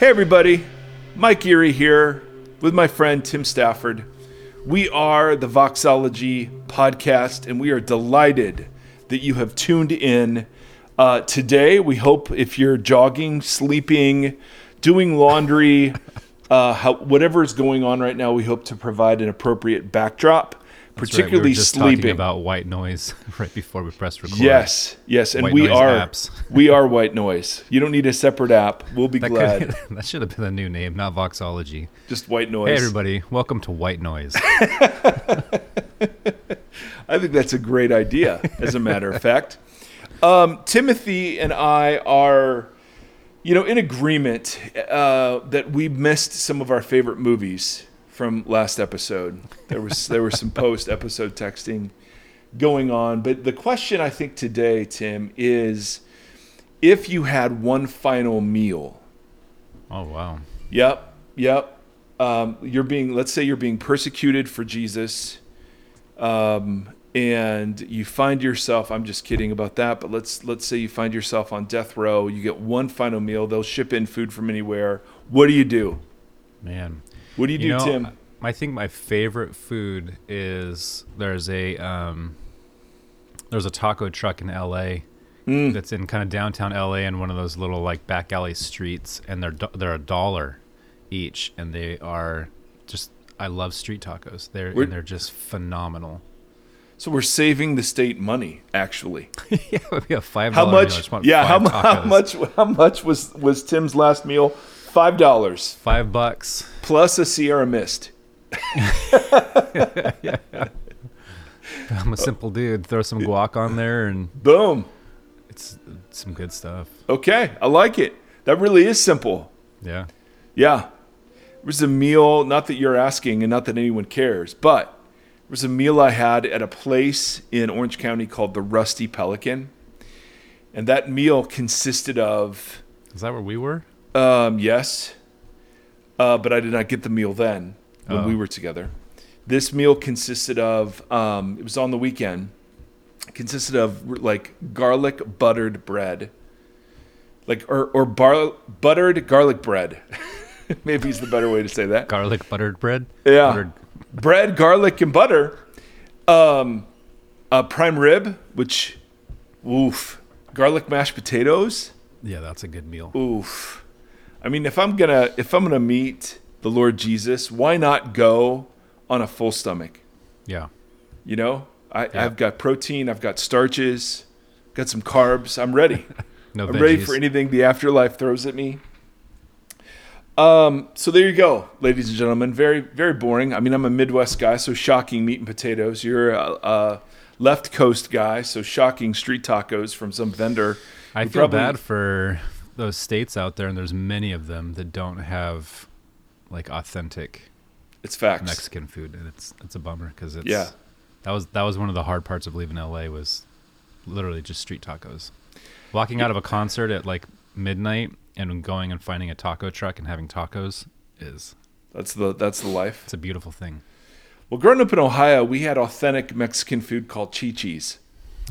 Hey, everybody. Mike Erre here with my friend Tim Stafford. We are the Voxology podcast, and we are delighted that you have tuned in. Uh, today, we hope if you're jogging, sleeping, doing laundry, uh, how, whatever is going on right now, we hope to provide an appropriate backdrop, particularly right. we sleeping. talking about white noise right before we press record. Yes, yes, and White we are apps. we are white noise. You don't need a separate app. We'll be that, glad. could, that should have been the new name, not Voxology. Just white noise. Hey, everybody, welcome to White Noise. I think that's a great idea. As a matter of fact, um, Timothy and I are, you know, in agreement uh, that we missed some of our favorite movies from last episode. There was there was some post episode texting going on, but the question I think today, Tim, is if you had one final meal. Oh wow, Yep, yep. Um, you're being, let's say, you're being persecuted for Jesus, um, and you find yourself. I'm just kidding about that, but let's let's say you find yourself on death row. You get one final meal. They'll ship in food from anywhere. What do you do? man. What do you do, know, Tim? I think my favorite food is there's a um, there's a taco truck in L.A. Mm. that's in kind of downtown LA in one of those little like back alley streets, and they're they're a dollar each, and they are just I love street tacos. They're We're- and they're just phenomenal. So we're saving the state money, actually. yeah, we have five. How dollar meal. I much? Yeah, how, how much? How much was was Tim's last meal? Five dollars Five bucks. plus a Sierra Mist. I'm a simple dude. Throw some guac on there, and Boom. it's, it's some good stuff. Okay, I like it. That really is simple. Yeah. Yeah. It was a meal, not that you're asking and not that anyone cares, but it was a meal I had at a place in Orange County called the Rusty Pelican. And that meal consisted of, Is that where we were? Um, yes, uh, but I did not get the meal then when Oh. we were together. This meal consisted of, um, it was on the weekend, consisted of like garlic buttered bread. Like, or, or bar, buttered garlic bread. Maybe is the better way to say that. Garlic buttered bread. Yeah. Buttered. bread, garlic, and butter. Um, a prime rib, which, oof. Garlic mashed potatoes, Yeah, that's a good meal. oof. I mean, if I'm gonna if I'm gonna meet the Lord Jesus, why not go on a full stomach? Yeah. You know, I, Yeah. I've got protein, I've got starches, got some carbs. I'm ready. No I'm ready for anything the afterlife throws at me. Um, so there you go, ladies and gentlemen. Very, very boring. I mean, I'm a Midwest guy, so shocking meat and potatoes. You're a, a left coast guy, so shocking street tacos from some vendor. I feel probably- bad for those states out there, and there's many of them that don't have like authentic It's facts. Mexican food, and it's it's a bummer because it's Yeah. That was that was one of the hard parts of leaving LA was literally just street tacos. Walking out of a concert at like midnight and going and finding a taco truck and having tacos is That's the that's the life. it's a beautiful thing. Well, growing up in Ohio, we had authentic Mexican food called chi-chis.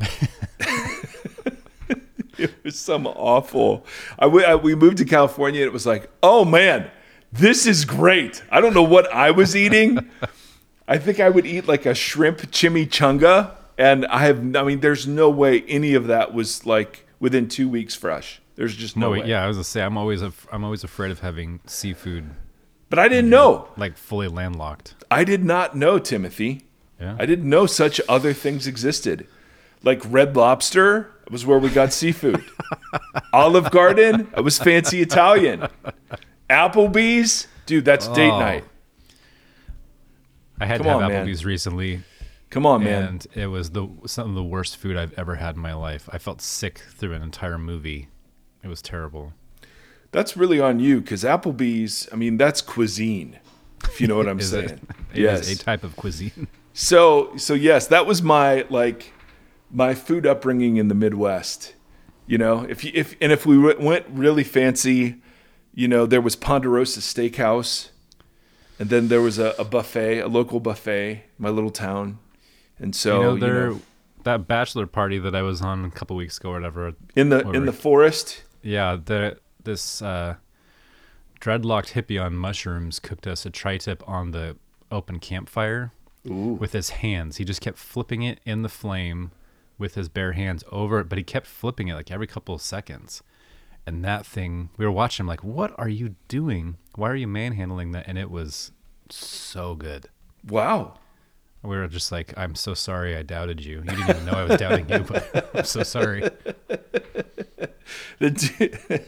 it was some awful. I, w- I- we moved to California, and it was like, oh man, this is great. I don't know what I was eating. I think I would eat like a shrimp chimichanga, and I have. I mean, there's no way any of that was like within two weeks fresh. There's just no, No, way. yeah, I was gonna say I'm always I'm always afraid of having seafood But I didn't know. like fully landlocked. I did not know Timothy. Yeah. I didn't know such other things existed. Like Red Lobster was where we got seafood. Olive Garden, it was fancy Italian. Applebee's, dude, that's date Oh. night. I had Come to have on, man. Applebee's recently, Come on, man. and it was the some of the worst food I've ever had in my life. I felt sick through an entire movie. It was terrible. That's really on you because Applebee's, I mean, that's cuisine, if you know what I'm saying. it? It yes. a type of cuisine. So so yes, that was my like my food upbringing in the Midwest. You know, if you if and if we w- went really fancy, you know, there was Ponderosa Steakhouse, and then there was a, a buffet, a local buffet, my little town, and so you know, you there know, that bachelor party that I was on a couple weeks ago or whatever. in the in the forest. Yeah, the this uh, dreadlocked hippie on mushrooms cooked us a tri-tip on the open campfire with his hands. He just kept flipping it in the flame with his bare hands over it, but he kept flipping it like every couple of seconds. And that thing, we were watching him like, what are you doing? Why are you manhandling that? And it was so good. Wow. We were just like, I'm so sorry I doubted you. You didn't even know I was doubting you, but I'm so sorry. The-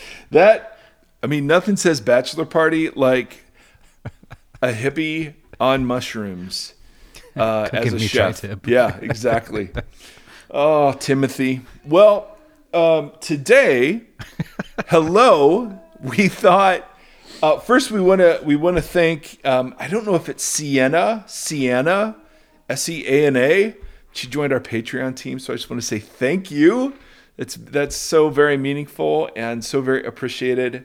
that I mean, nothing says bachelor party like a hippie on mushrooms uh, as a chef. Yeah, exactly. oh, Timothy. Well, um, today, hello. We thought uh, first we want to we want to thank. Um, I don't know if it's Sienna, Sienna, S E A N A. She joined our Patreon team, so I just want to say thank you. That's that's so very meaningful and so very appreciated.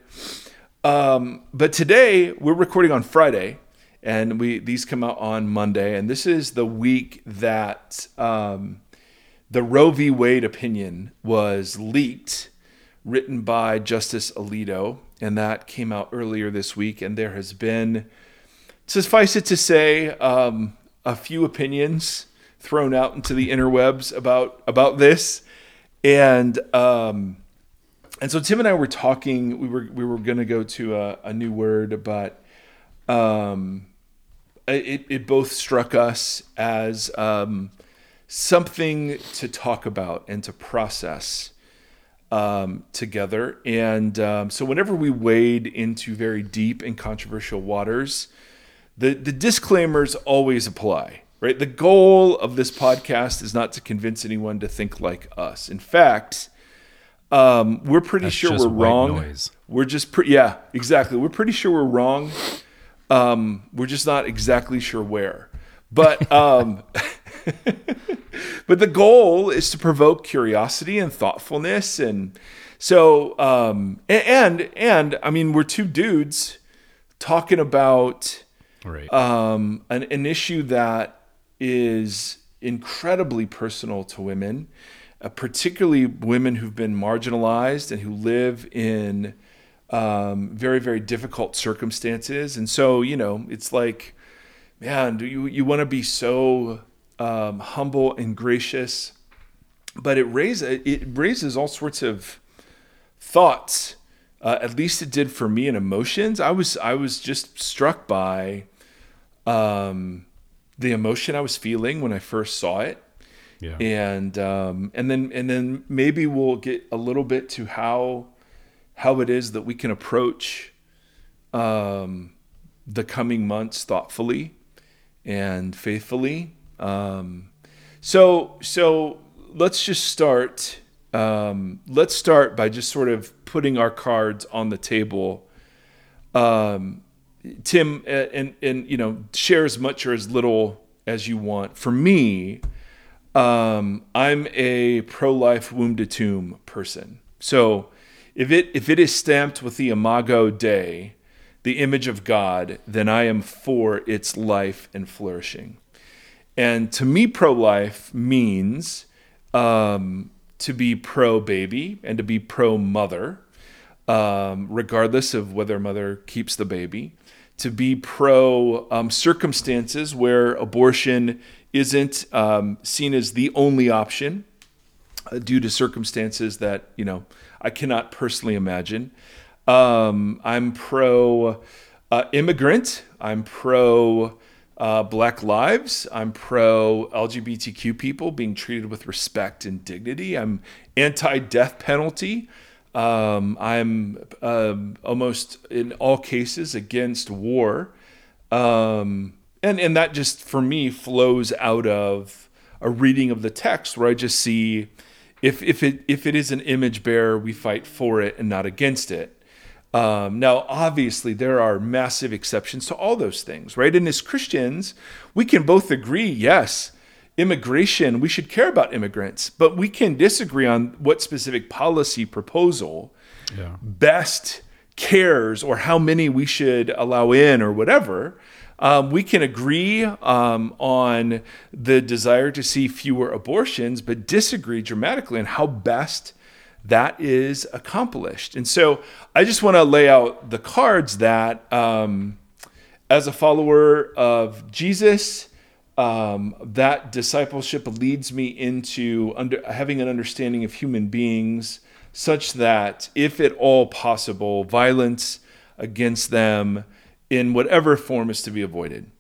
Um, but today we're recording on Friday, and we these come out on Monday, and this is the week that um, the Roe v. Wade opinion was leaked, written by Justice Alito, and that came out earlier this week. And there has been, suffice it to say, um, a few opinions thrown out into the interwebs about about this, and um, and so Tim and I were talking. We were we were going to go to a, a new word, but um, it it both struck us as um, something to talk about and to process um, together. And um, so whenever we wade into very deep and controversial waters, the the disclaimers always apply. Right. The goal of this podcast is not to convince anyone to think like us. In fact. Um, we're pretty That's sure we're wrong. noise. We're just pretty, yeah, exactly. We're pretty sure we're wrong. Um, we're just not exactly sure where. But um, but the goal is to provoke curiosity and thoughtfulness, and so um, a- and and I mean we're two dudes talking about Right. um, an, an issue that is incredibly personal to women, uh, particularly women who've been marginalized and who live in um, very, very difficult circumstances. And so, you know, it's like, man, do you, you want to be so um, humble and gracious, but it raises, it raises all sorts of thoughts. Uh, at least it did for me and emotions. I was I was just struck by um, the emotion I was feeling when I first saw it, yeah. and um, and then and then maybe we'll get a little bit to how how it is that we can approach um, the coming months thoughtfully and faithfully. Um, so so let's just start. Um, let's start by just sort of putting our cards on the table. Um, Tim, and and you know, share as much or as little as you want. For me, um, I'm a pro-life womb to tomb person. So if it if it is stamped with the Imago Dei, the image of God, then I am for its life and flourishing. And to me, pro-life means um, to be pro-baby and to be pro-mother, um, regardless of whether mother keeps the baby. To be pro um, circumstances where abortion isn't um, seen as the only option uh, due to circumstances that you know I cannot personally imagine. Um, I'm pro uh, immigrant. I'm pro uh, Black lives. I'm pro LGBTQ people being treated with respect and dignity. I'm anti death penalty. Um, I'm um, almost in all cases against war. Um, and, and that just for me flows out of a reading of the text where I just see if, if, it, if it is an image bearer, we fight for it and not against it. Um, now, obviously, there are massive exceptions to all those things, right? And as Christians, we can both agree yes, immigration, we should care about immigrants, but we can disagree on what specific policy proposal yeah. best cares or how many we should allow in or whatever. Um, we can agree um, on the desire to see fewer abortions, but disagree dramatically on how best that is accomplished. And so I just want to lay out the cards that, um, as a follower of Jesus, um, that discipleship leads me into under, having an understanding of human beings such that, if at all possible, violence against them in whatever form is to be avoided.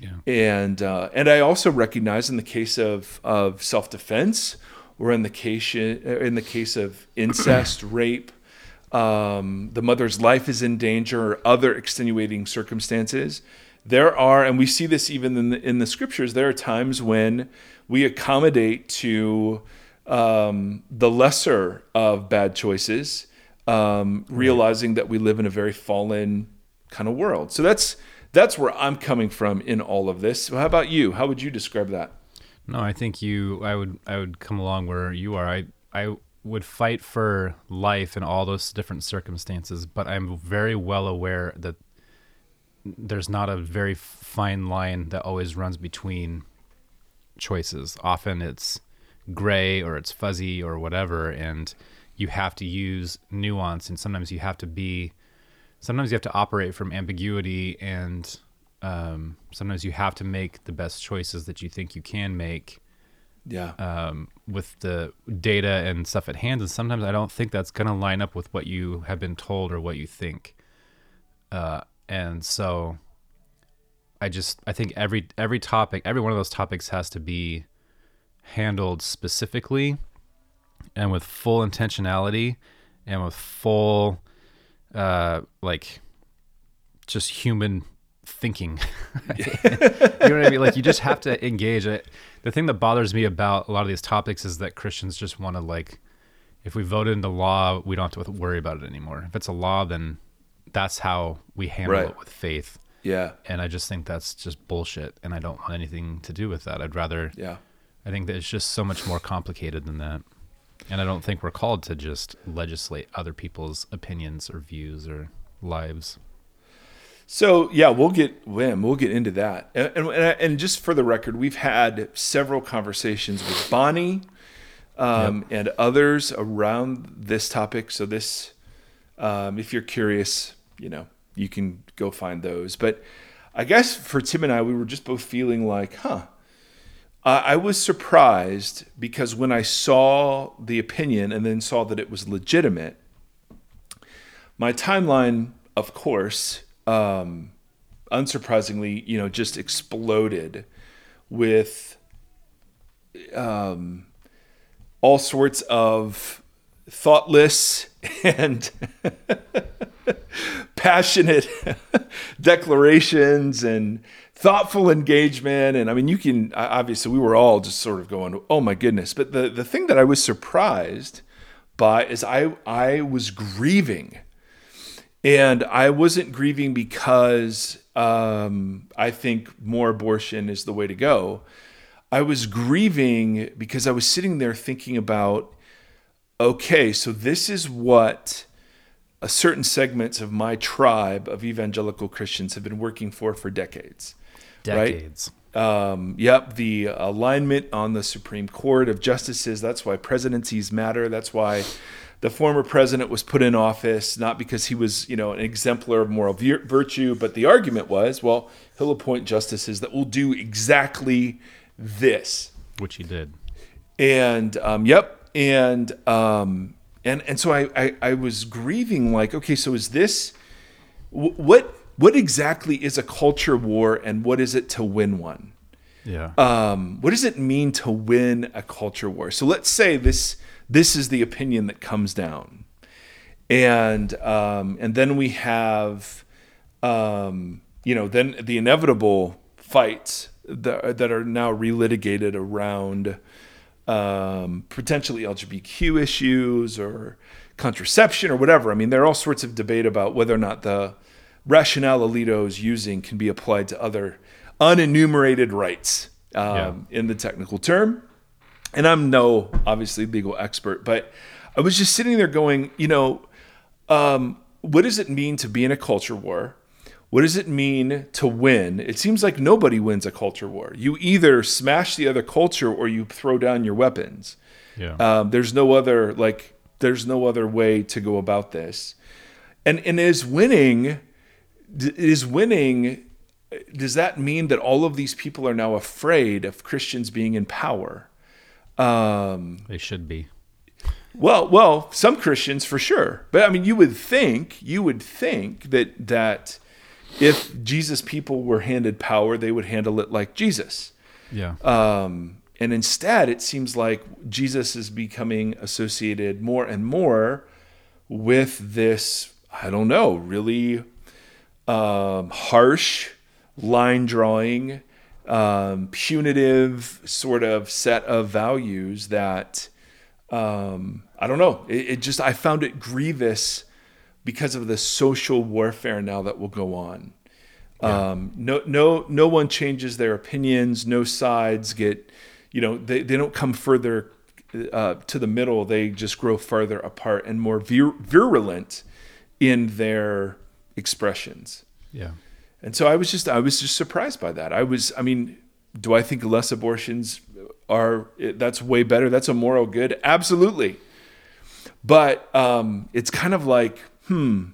Yeah. And uh, and I also recognize in the case of of self defense or in the case in the case of incest, rape, um, the mother's life is in danger, or other extenuating circumstances. There are, and we see this even in the, in the scriptures. There are times when we accommodate to um, the lesser of bad choices, um, realizing that we live in a very fallen kind of world. So that's that's where I'm coming from in all of this. So how about you? How would you describe that? No, I think you. I would. I would come along where you are. I. I would fight for life in all those different circumstances, but I'm very well aware that there's not a very fine line that always runs between choices. Often it's gray or it's fuzzy or whatever, and you have to use nuance, and sometimes you have to be sometimes you have to operate from ambiguity and um, sometimes you have to make the best choices that you think you can make Yeah. um, with the data and stuff at hand and sometimes i don't think that's going to line up with what you have been told or what you think uh, and so i just i think every every topic every one of those topics has to be handled specifically and with full intentionality and with full uh like just human thinking you know what i mean like you just have to engage it the thing that bothers me about a lot of these topics is that christians just want to like if we vote into law we don't have to worry about it anymore if it's a law then that's how we handle Right. it with faith Yeah. and i just think that's just bullshit and i don't want anything to do with that i'd rather Yeah. I think that it's just so much more complicated than that. And I don't think we're called to just legislate other people's opinions or views or lives. So yeah, we'll get Wim. We'll get into that. And, and and just for the record, we've had several conversations with Bonnie um, and others around this topic. So this, um, if you're curious, you know, you can go find those. But I guess for Tim and I, we were just both feeling like, huh. I was surprised because when I saw the opinion and then saw that it was legitimate, my timeline, of course, um, unsurprisingly, you know, just exploded with um, all sorts of thoughtless and passionate declarations and thoughtful engagement and i mean you can obviously we were all just sort of going oh my goodness but the, the thing that i was surprised by is i i was grieving and I wasn't grieving because um, I think more abortion is the way to go. I was grieving because I was sitting there thinking about, okay, so this is what a certain segments of my tribe of evangelical Christians have been working for for decades. Right? Decades. Um, yep, the alignment on the Supreme Court of Justices. That's why presidencies matter. That's why the former president was put in office, not because he was, you know, an exemplar of moral vir- virtue, but the argument was, well, he'll appoint justices that will do exactly this. Which he did. And um, yep, and um, and and so I, I I was grieving like, okay, so is this what what exactly is a culture war, and what is it to win one? Yeah. um, what does it mean to win a culture war? So let's say this this is the opinion that comes down, and um, and then we have um, you know then the inevitable fights that, that are now relitigated around um, potentially LGBTQ issues or contraception or whatever. I mean, there are all sorts of debate about whether or not the rationale Alito is using can be applied to other unenumerated rights um, in the technical term. And I'm no obviously legal expert, but I was just sitting there going, you know, um, what does it mean to be in a culture war? What does it mean to win? It seems like nobody wins a culture war. You either smash the other culture or you throw down your weapons. yeah. Um, there's no other like There's no other way to go about this. And and is winning is winning does that mean that all of these people are now afraid of Christians being in power? Um, they should be. Well, well, some Christians for sure, but I mean, you would think you would think that that if Jesus people were handed power, they would handle it like Jesus. Yeah. Um, and instead, it seems like Jesus is becoming associated more and more with this. I don't know, really um, harsh line drawing, um, punitive sort of set of values that um, I don't know. It, it, just I found it grievous because of the social warfare now that will go on. Yeah. Um, no, no, no one changes their opinions. No sides get, you know, they, they don't come further uh, to the middle. They just grow farther apart and more vir- virulent in their expressions. Yeah. And so I was just I was just surprised by that. I was I mean, do I think less abortions are that's way better? That's a moral good, absolutely. But um, it's kind of like, hmm,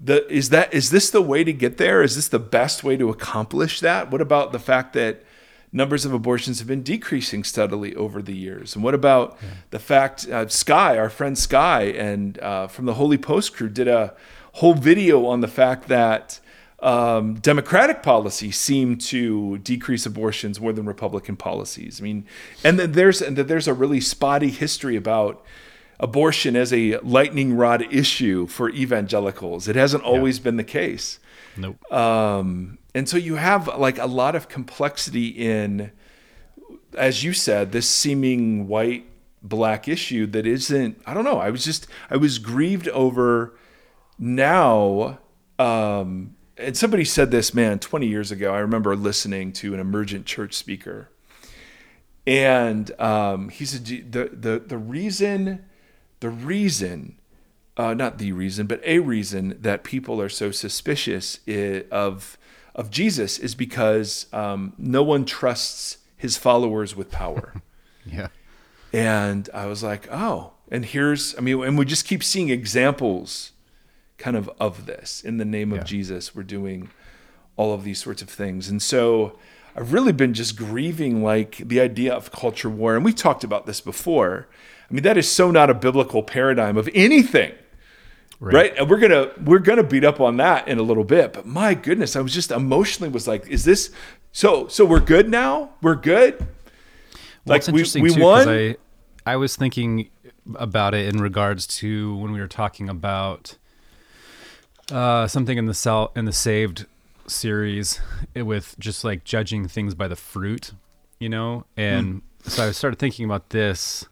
the is that is this the way to get there? Is this the best way to accomplish that? What about the fact that numbers of abortions have been decreasing steadily over the years? And what about yeah. the fact uh, Skye, our friend Skye, and uh, from the Holy Post crew did a whole video on the fact that um, Democratic policies seem to decrease abortions more than Republican policies. I mean, and then there's and that there's a really spotty history about abortion as a lightning rod issue for evangelicals. It hasn't always yeah. been the case. Nope. Um, and so you have like a lot of complexity in, as you said, this seeming white black issue that isn't. I don't know. I was just I was grieved over now. Um, and somebody said this, man, 20 years ago. I remember listening to an emergent church speaker, and um, he said the the the reason, the reason, uh, not the reason, but a reason that people are so suspicious of of Jesus is because um, no one trusts his followers with power. yeah, and I was like, oh, and here's, I mean, and we just keep seeing examples kind of of this in the name of yeah. Jesus. We're doing all of these sorts of things. And so I've really been just grieving like the idea of culture war. And we talked about this before. I mean, that is so not a biblical paradigm of anything. Right. right. And we're gonna we're gonna beat up on that in a little bit. But my goodness, I was just emotionally was like, is this so so we're good now? We're good? Well, like we, we too, won? I, I was thinking about it in regards to when we were talking about uh, something in the cell in the saved series with just like judging things by the fruit, you know, and mm. so I started thinking about this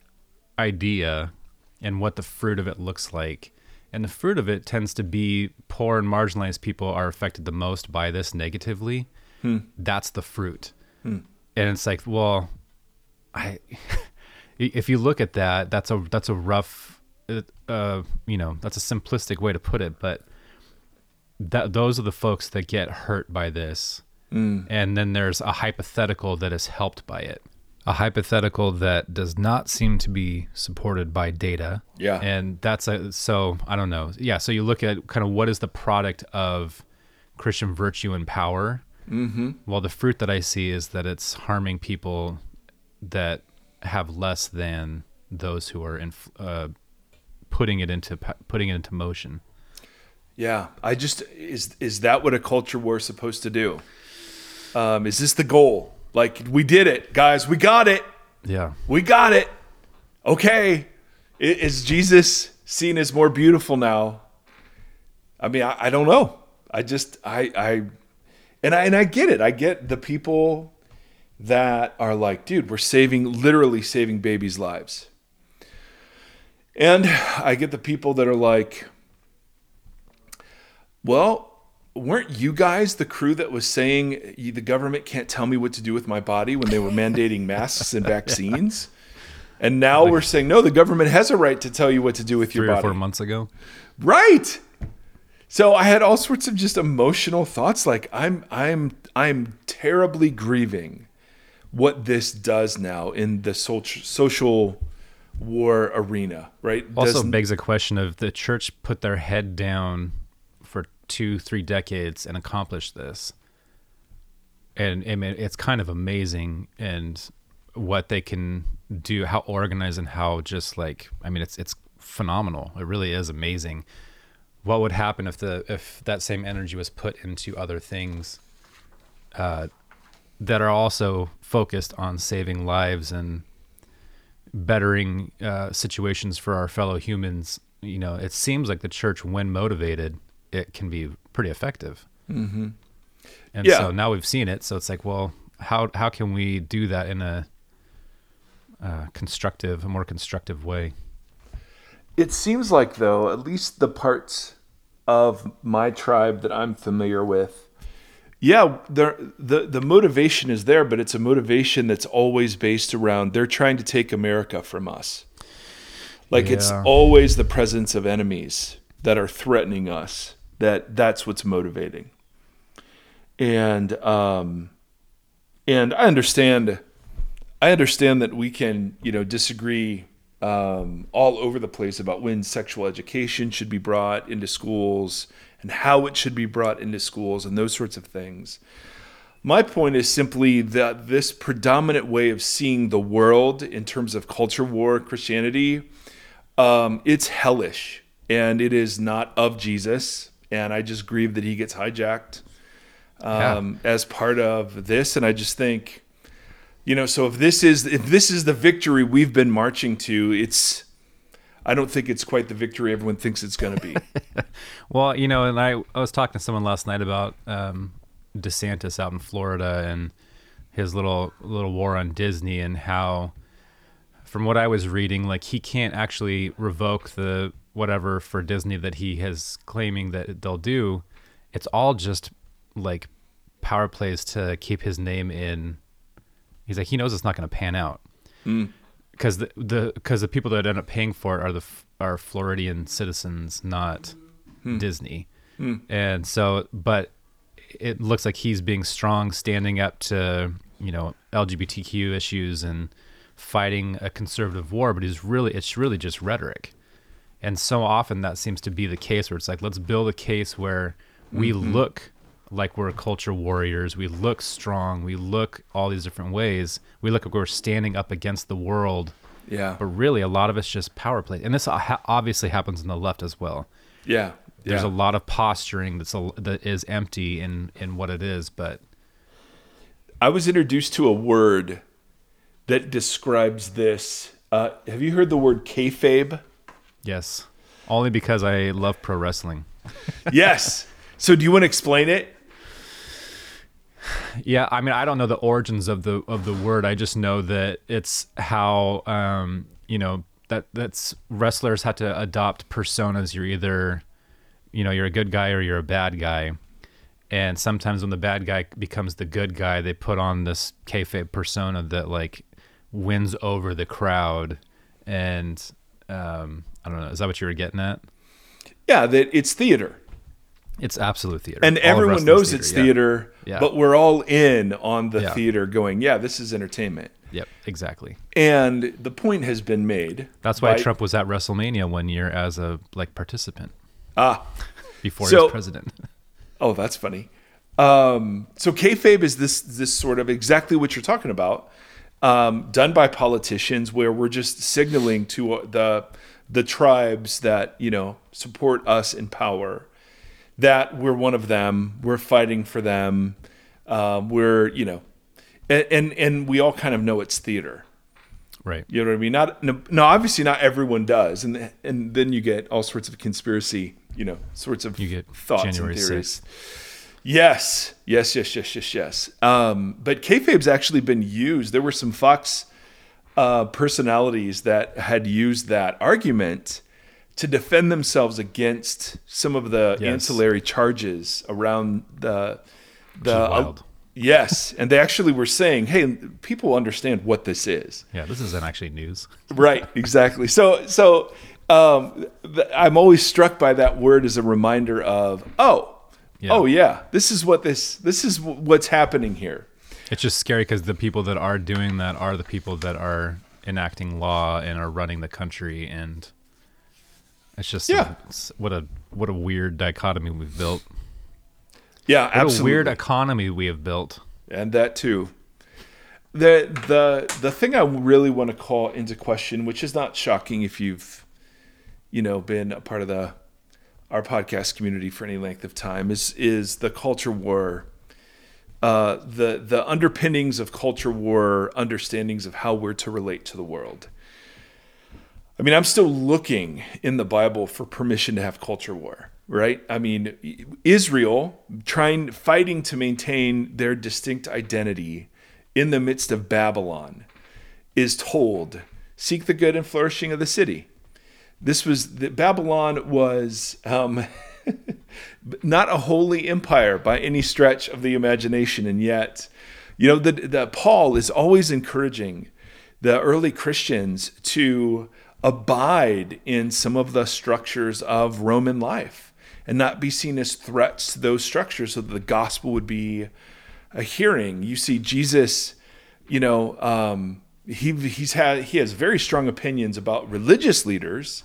idea and what the fruit of it looks like. And the fruit of it tends to be poor and marginalized people are affected the most by this negatively. Hmm. That's the fruit. Hmm. And it's like, well, I if you look at that, that's a that's a rough uh, you know, that's a simplistic way to put it, but that those are the folks that get hurt by this. Mm. And then there's a hypothetical that is helped by it. A hypothetical that does not seem to be supported by data. Yeah. And that's a so I don't know. Yeah, so you look at kind of what is the product of Christian virtue and power. Mm-hmm. Well, the fruit that I see is that it's harming people that have less than those who are in, uh, putting it into putting it into motion. Yeah, I just is is that what a culture war is supposed to do? Um, is this the goal? Like we did it, guys. We got it. Yeah, we got it. Okay, is Jesus seen as more beautiful now? I mean, I, I don't know. I just I I and I and I get it. I get the people that are like, dude, we're saving literally saving babies' lives. And I get the people that are like, well, weren't you guys the crew that was saying the government can't tell me what to do with my body when they were mandating masks and vaccines? And now like, we're saying no, the government has a right to tell you what to do with your body. Three or four months ago, right? So I had all sorts of just emotional thoughts. Like I'm, I'm, I'm terribly grieving what this does now in the social war arena, right? Also Doesn't- begs a question of the church put their head down two, three decades and accomplish this. And I mean, it's kind of amazing and what they can do, how organized and how just like I mean, it's it's phenomenal. It really is amazing. What would happen if the if that same energy was put into other things uh, that are also focused on saving lives and bettering uh, situations for our fellow humans. You know, it seems like the church, when motivated, it can be pretty effective. Mm-hmm. And Yeah. so now we've seen it. So it's like, well, how how can we do that in a uh, constructive, a more constructive way? It seems like, though, at least the parts of my tribe that I'm familiar with, yeah, the the motivation is there, but it's a motivation that's always based around they're trying to take America from us. Like it's always the presence of enemies that are threatening us. That that's what's motivating. And um, and I understand I understand that we can, you know, disagree um, all over the place about when sexual education should be brought into schools and how it should be brought into schools and those sorts of things. My point is simply that this predominant way of seeing the world in terms of culture war, Christianity, um, it's hellish and it is not of Jesus. And I just grieve that he gets hijacked um, as part of this. And I just think, you know, so if this is if this is the victory we've been marching to, it's I don't think it's quite the victory everyone thinks it's going to be. Well, you know, and I, I was talking to someone last night about um, DeSantis out in Florida and his little little war on Disney and how, from what I was reading, like he can't actually revoke the whatever for Disney that he has claiming that they'll do. It's all just like power plays to keep his name in. He's like he knows it's not going to pan out mm. because the the because the people that end up paying for it are the are Floridian citizens, not hmm. Disney. Hmm. And so, but it looks like he's being strong, standing up to you know LGBTQ issues and fighting a conservative war. But he's really it's really just rhetoric. And so often that seems to be the case where it's like let's build a case where we look like we're culture warriors. We look strong. We look all these different ways. We look like we're standing up against the world. yeah, But really, a lot of it's just power play, and this obviously happens on the left as well. yeah, There's yeah. a lot of posturing that's a, that is empty in in what it is, but I was introduced to a word that describes this. Uh, have you heard the word kayfabe? Yes, only because I love pro wrestling. yes. So do you want to explain it? Yeah, I mean, I don't know the origins of the of the word. I just know that it's how um, you know that that's wrestlers had to adopt personas. You're either, you know, you're a good guy or you're a bad guy. And sometimes when the bad guy becomes the good guy, they put on this kayfabe persona that like wins over the crowd. And um, I don't know. Is that what you were getting at? Yeah, that it's theater. It's absolute theater, and All everyone knows it's yeah. theater, Yeah. but we're all in on the Yeah. theater going, yeah, this is entertainment. Yep, exactly. And the point has been made. That's why by- Trump was at WrestleMania one year as a like participant. Ah, before he was president. oh, that's funny. Um, so kayfabe is this this sort of exactly what you're talking about, um, done by politicians, where we're just signaling to uh, the the tribes that you know support us in power that we're one of them. We're fighting for them. Um, we're you know, and, and and we all kind of know it's theater. right. You know what I mean? Not no, no, obviously not everyone does, and and then you get all sorts of conspiracy, you know, sorts of You get thoughts January and theories. 6th. Yes, yes, yes, yes, yes, yes. Um, but kayfabe's actually been used. There were some Fox uh, personalities that had used that argument to defend themselves against some of the Yes. ancillary charges around the the wild. yes, and they actually were saying, "Hey, people understand what this is." Yeah, this isn't actually news. right exactly so so um, th- i'm always struck by that word as a reminder of oh Yeah. oh yeah this is what this this is w- what's happening here It's just scary because the people that are doing that are the people that are enacting law and are running the country and it's just Yeah. it's- what a what a weird dichotomy we've built. Yeah, What absolutely. a weird economy we have built. and that too. The the the thing I really want to call into question, which is not shocking if you've, you know, been a part of the our podcast community for any length of time, is is the culture war. Uh, the the underpinnings of culture war understandings of how we're to relate to the world. I mean, I'm still looking in the Bible for permission to have culture war, right? I mean, Israel trying fighting to maintain their distinct identity in the midst of Babylon is told, "Seek the good and flourishing of the city." This was that Babylon was um, not a holy empire by any stretch of the imagination, and yet, you know, the, the Paul is always encouraging the early Christians to abide in some of the structures of Roman life and not be seen as threats to those structures so that the gospel would be a hearing. You see Jesus, you know, um, he he's had he has very strong opinions about religious leaders.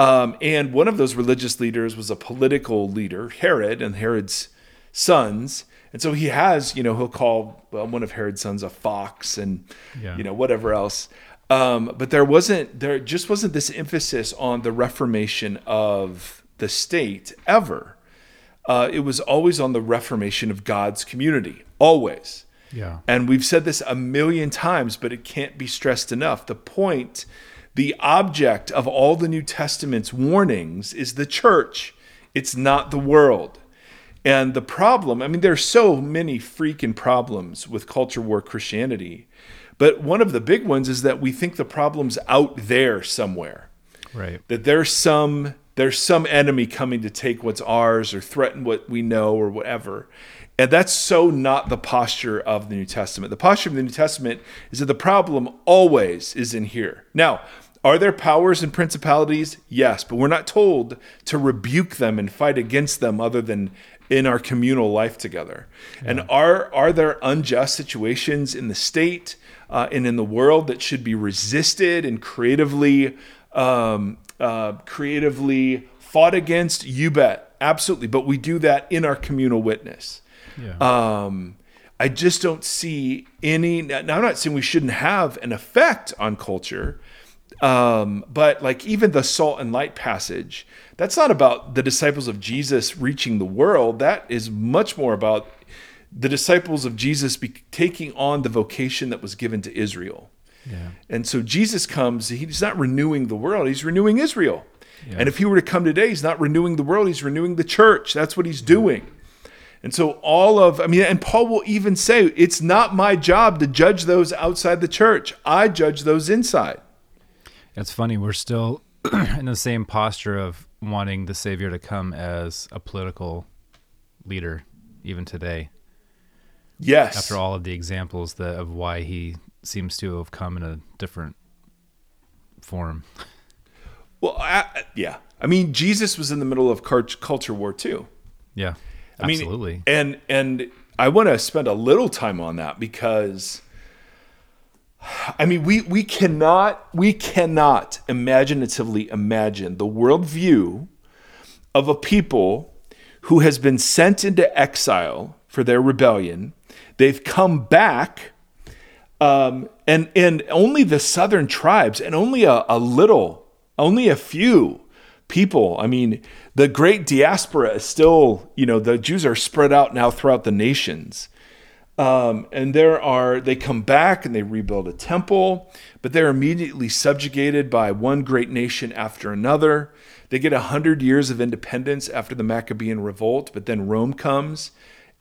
Um, and one of those religious leaders was a political leader, Herod, and Herod's sons. And so he has, you know, he'll call well, one of Herod's sons a fox and, Yeah. you know, whatever else. Um, but there wasn't, there just wasn't this emphasis on the reformation of the state ever. Uh, it was always on the reformation of God's community, always. Yeah. And we've said this a million times, but it can't be stressed enough. The point, the object of all the New Testament's warnings is the church, it's not the world. And the problem, I mean, there are so many freaking problems with culture war Christianity, but one of the big ones is that we think the problem's out there somewhere Right. that there's some there's some enemy coming to take what's ours or threaten what we know or whatever. And that's so not the posture of the New Testament. The posture of the New Testament is that the problem always is in here. Now, are there powers and principalities? Yes, but we're not told to rebuke them and fight against them other than in our communal life together. And are are there unjust situations in the state uh, and in the world that should be resisted and creatively um, uh, creatively fought against? You bet, absolutely. But we do that in our communal witness. Yeah. Um, I just don't see any. Now, I'm not saying we shouldn't have an effect on culture, um, but like even the salt and light passage, that's not about the disciples of Jesus reaching the world. That is much more about the disciples of Jesus be, taking on the vocation that was given to Israel. yeah. And so Jesus comes, he's not renewing the world, he's renewing Israel. Yeah. And if he were to come today, he's not renewing the world, he's renewing the church. That's what he's doing. And so all of, I mean, and Paul will even say, it's not my job to judge those outside the church. I judge those inside. It's funny, we're still in the same posture of wanting the Savior to come as a political leader, even today. Yes. After all of the examples that of why he seems to have come in a different form. Well, I, yeah. I mean, Jesus was in the middle of culture war too. Yeah, I mean, absolutely. and and I want to spend a little time on that because I mean we we cannot we cannot imaginatively imagine the worldview of a people who has been sent into exile for their rebellion. They've come back, um, and and only the southern tribes and only a, a little, only a few people. I mean, the great diaspora is still, you know, the Jews are spread out now throughout the nations. Um, and there are, they come back and they rebuild a temple, but they're immediately subjugated by one great nation after another. They get a hundred years of independence after the Maccabean revolt, but then Rome comes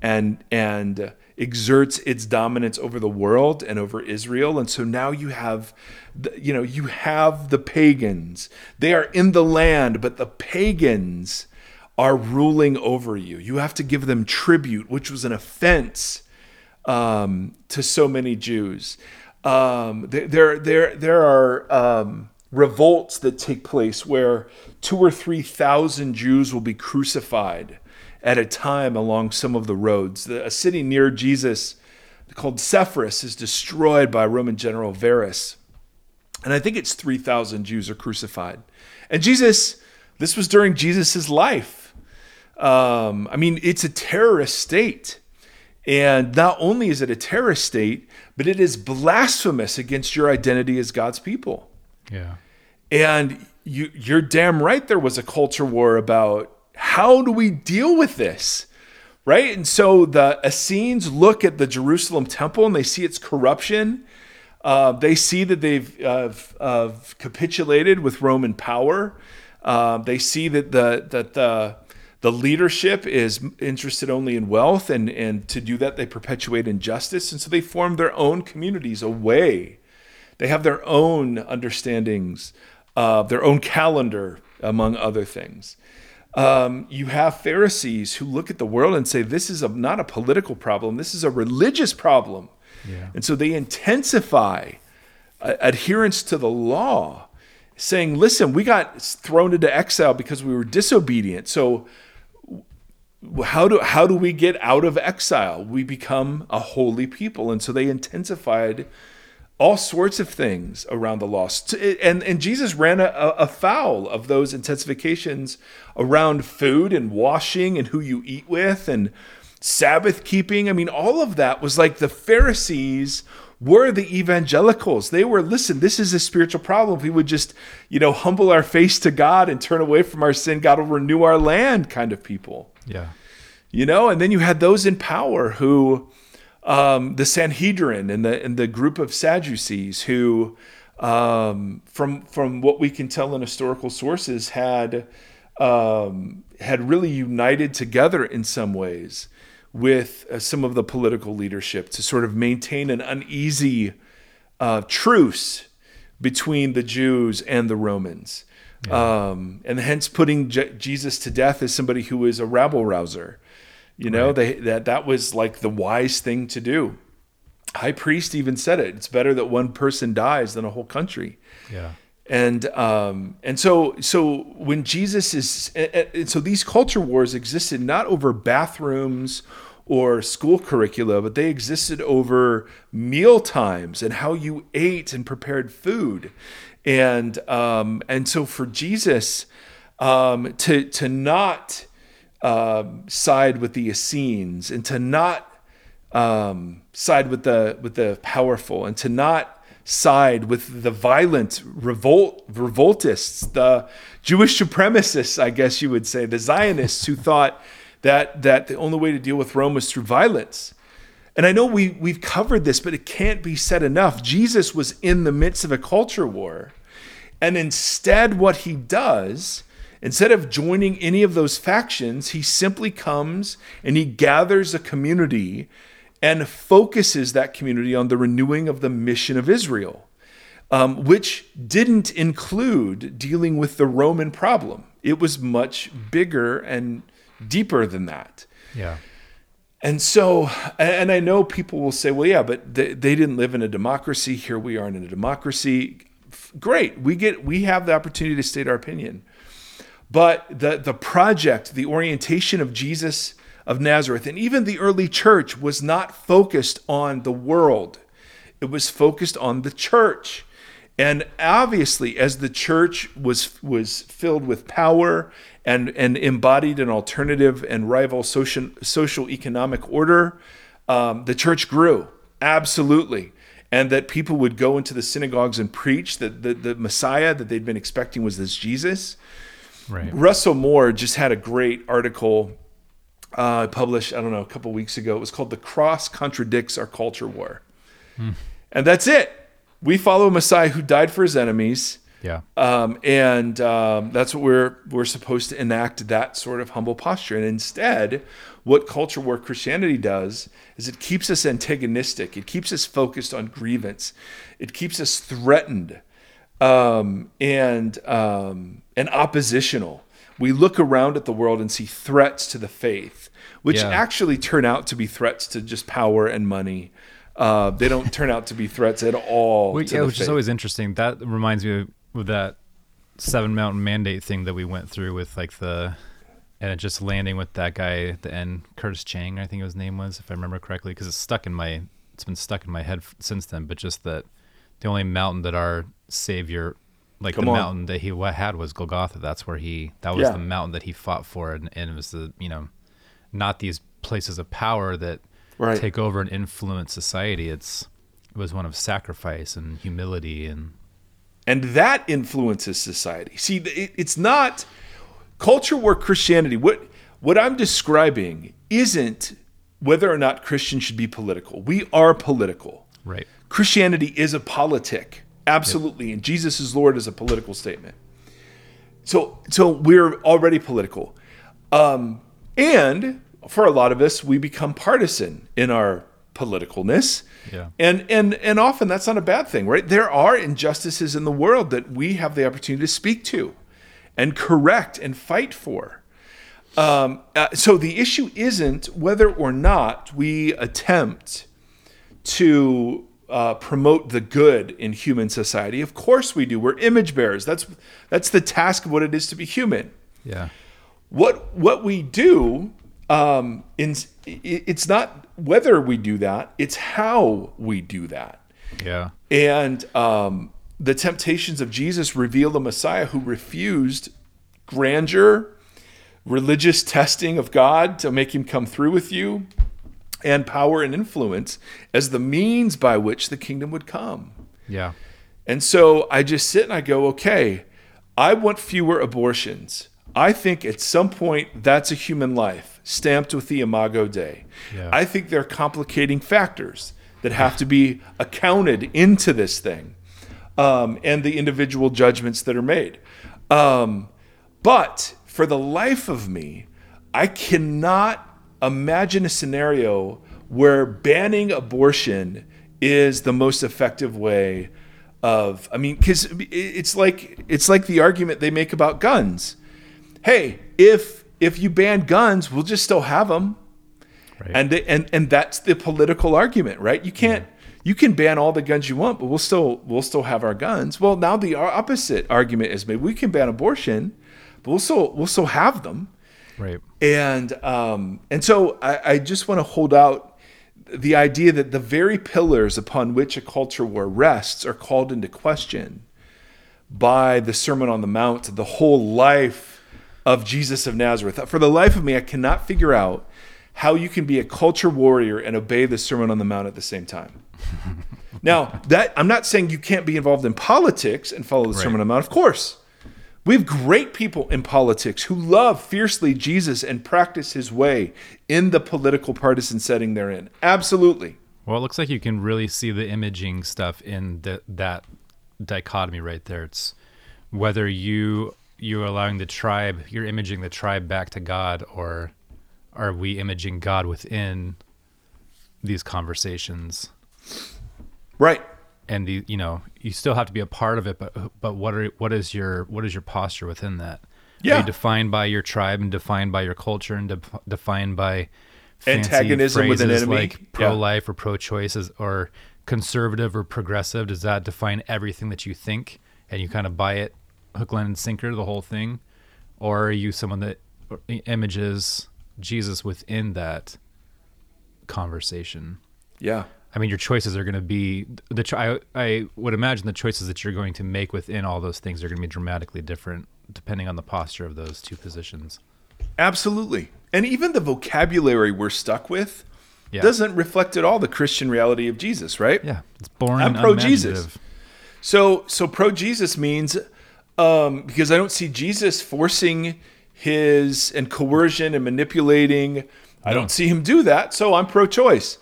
and and exerts its dominance over the world and over Israel. And so now you have, the, you know, you have the pagans. They are in the land, but the pagans are ruling over you. You have to give them tribute, which was an offense um, to so many Jews. Um, there, there, there, are um, revolts that take place where two or three thousand Jews will be crucified at a time along some of the roads. A city near Jesus called Sepphoris is destroyed by Roman general Varus. And I think it's 3,000 Jews are crucified. And Jesus, this was during Jesus' life. Um, I mean, it's a terrorist state. And not only is it a terrorist state, but it is blasphemous against your identity as God's people. Yeah. And you, you're damn right there was a culture war about how do we deal with this? Right? And so the Essenes look at the Jerusalem temple and they see its corruption. Uh, they see that they've uh, uh, capitulated with Roman power. Uh, they see that the that the the leadership is interested only in wealth, and and to do that they perpetuate injustice, and so they form their own communities away. They have their own understandings, uh, their own calendar, among other things. Um, you have Pharisees who look at the world and say, "This is a, not a political problem. This is a religious problem." Yeah. And so they intensify uh, adherence to the law, saying, listen, we got thrown into exile because we were disobedient. So how do how do we get out of exile? We become a holy people. And so they intensified all sorts of things around the law. And, and Jesus ran a, a foul of those intensifications around food and washing and who you eat with and Sabbath keeping. I mean, all of that was like the Pharisees were the evangelicals. They were, listen, this is a spiritual problem. If we would just, you know, humble our face to God and turn away from our sin, God will renew our land kind of people. Yeah. You know, and then you had those in power who, um, the Sanhedrin and the and the group of Sadducees who, um, from from what we can tell in historical sources, had um, had really united together in some ways with uh, some of the political leadership to sort of maintain an uneasy uh, truce between the Jews and the Romans. Yeah. Um, and hence putting Je- Jesus to death as somebody who is a rabble rouser. You know, right. they, that, that was like the wise thing to do. High priest even said it. It's better that one person dies than a whole country. Yeah and um, and so so when Jesus is and so these culture wars existed not over bathrooms or school curricula, but they existed over meal times and how you ate and prepared food, and um, and so for Jesus um, to to not um, side with the Essenes and to not um, side with the with the powerful and to not side with the violent revolt revoltists, the Jewish supremacists, I guess you would say, the Zionists who thought that that the only way to deal with Rome was through violence. And I know we we've covered this, but it can't be said enough. Jesus was in the midst of a culture war. And instead what he does, instead of joining any of those factions, he simply comes and he gathers a community and focuses that community on the renewing of the mission of Israel, um, which didn't include dealing with the Roman problem. It was much bigger and deeper than that. Yeah. And so, and I know people will say, well, yeah, but they, they didn't live in a democracy. Here we are in a democracy. Great. We get, we have the opportunity to state our opinion. But the, the project, the orientation of Jesus of Nazareth. And even the early church was not focused on the world, it was focused on the church. And obviously, as the church was, was filled with power and, and embodied an alternative and rival social, social economic order, um, the church grew. Absolutely. And that people would go into the synagogues and preach that the, the Messiah that they'd been expecting was this Jesus. Right. Russell Moore just had a great article uh, published, I don't know, a couple weeks ago. It was called The Cross Contradicts Our Culture War. Hmm. And that's it. We follow a Messiah who died for his enemies. Yeah. Um, and um, that's what we're we're supposed to enact that sort of humble posture. And instead, what culture war Christianity does is it keeps us antagonistic. It keeps us focused on grievance. It keeps us threatened um, and um, and oppositional we look around at the world and see threats to the faith, which yeah. actually turn out to be threats to just power and money. Uh, they don't turn out to be threats at all. Which, yeah, which faith. is always interesting. That reminds me of that Seven Mountain Mandate thing that we went through with like the and just landing with that guy at the end, Curtis Chang, I think his name was, if I remember correctly, because it's stuck in my it's been stuck in my head since then. But just that the only mountain that our Savior, like Come the on. mountain that he had was Golgotha. That's where he, that was Yeah. the mountain that he fought for. And, and it was the, you know, not these places of power that Right. take over and influence society. It's, it was one of sacrifice and humility and, and that influences society. See, it, it's not culture war Christianity. What what I'm describing isn't whether or not Christians should be political. We are political. right. Christianity is a politic, absolutely, and Jesus is Lord is a political statement. So, so we're already political, um, and for a lot of us, we become partisan in our politicalness. Yeah. And and and often that's not a bad thing, right? There are injustices in the world that we have the opportunity to speak to, and correct and fight for. Um, uh, so the issue isn't whether or not we attempt to uh, promote the good in human society. Of course we do. We're image bearers. That's that's the task of what it is to be human. Yeah. What what we do um, in it's not whether we do that. It's how we do that. Yeah. And um, the temptations of Jesus reveal the Messiah who refused grandeur, religious testing of God to make him come through with you, and power and influence as the means by which the kingdom would come. Yeah. And so I just sit and I go, okay, I want fewer abortions. I think at some point that's a human life stamped with the Imago Dei. Yeah. I think there are complicating factors that have to be accounted into this thing um, and the individual judgments that are made. Um, but for the life of me, I cannot imagine a scenario where banning abortion is the most effective way of I mean cuz it's like it's like the argument they make about guns. Hey, if if you ban guns, we'll just still have them. Right. And they, and and that's the political argument, right? You can't mm-hmm. you can ban all the guns you want, but we'll still we'll still have our guns. Well, now the opposite argument is made. We can ban abortion, but we'll still we'll still have them. Right. And um, and so I, I just want to hold out the idea that the very pillars upon which a culture war rests are called into question by the Sermon on the Mount, the whole life of Jesus of Nazareth. For the life of me, I cannot figure out how you can be a culture warrior and obey the Sermon on the Mount at the same time. now, that I'm not saying you can't be involved in politics and follow the Right. Sermon on the Mount. Of course. We have great people in politics who love fiercely Jesus and practice his way in the political partisan setting they're in. Absolutely. Well, it looks like you can really see the imaging stuff in the, that dichotomy right there. It's whether you you're allowing the tribe, you're imaging the tribe back to God, or are we imaging God within these conversations? Right. And the you know you still have to be a part of it, but but what are what is your what is your posture within that? Are Yeah. you defined by your tribe and defined by your culture and de- defined by Antagonism with an enemy? like pro-life or pro-choice or conservative or progressive? Does that define everything that you think and you kind of buy it hook, line, and sinker the whole thing, or are you someone that images Jesus within that conversation? Yeah. I mean, your choices are going to be the. Cho- I, I would imagine the choices that you're going to make within all those things are going to be dramatically different depending on the posture of those two positions. Absolutely. And even the vocabulary we're stuck with Yeah. doesn't reflect at all the Christian reality of Jesus, right? Yeah, it's boring. I'm pro-Jesus. So so pro Jesus means um, because I don't see Jesus forcing his and coercion and manipulating. I don't see him do that. So I'm pro choice.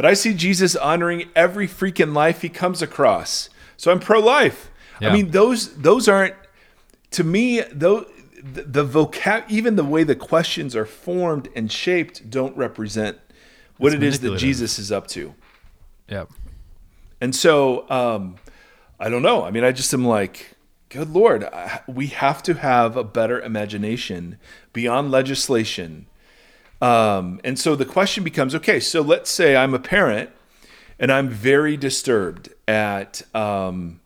But I see Jesus honoring every freaking life he comes across. So I'm pro life. I mean those those aren't to me though the, the vocab even the way the questions are formed and shaped don't represent what It's it is that. Jesus is up to. Yeah, And so, um, I don't know. I mean, I just am like, good Lord, I, we have to have a better imagination beyond legislation. Um, and so the question becomes okay, so let's say I'm a parent and I'm very disturbed at um,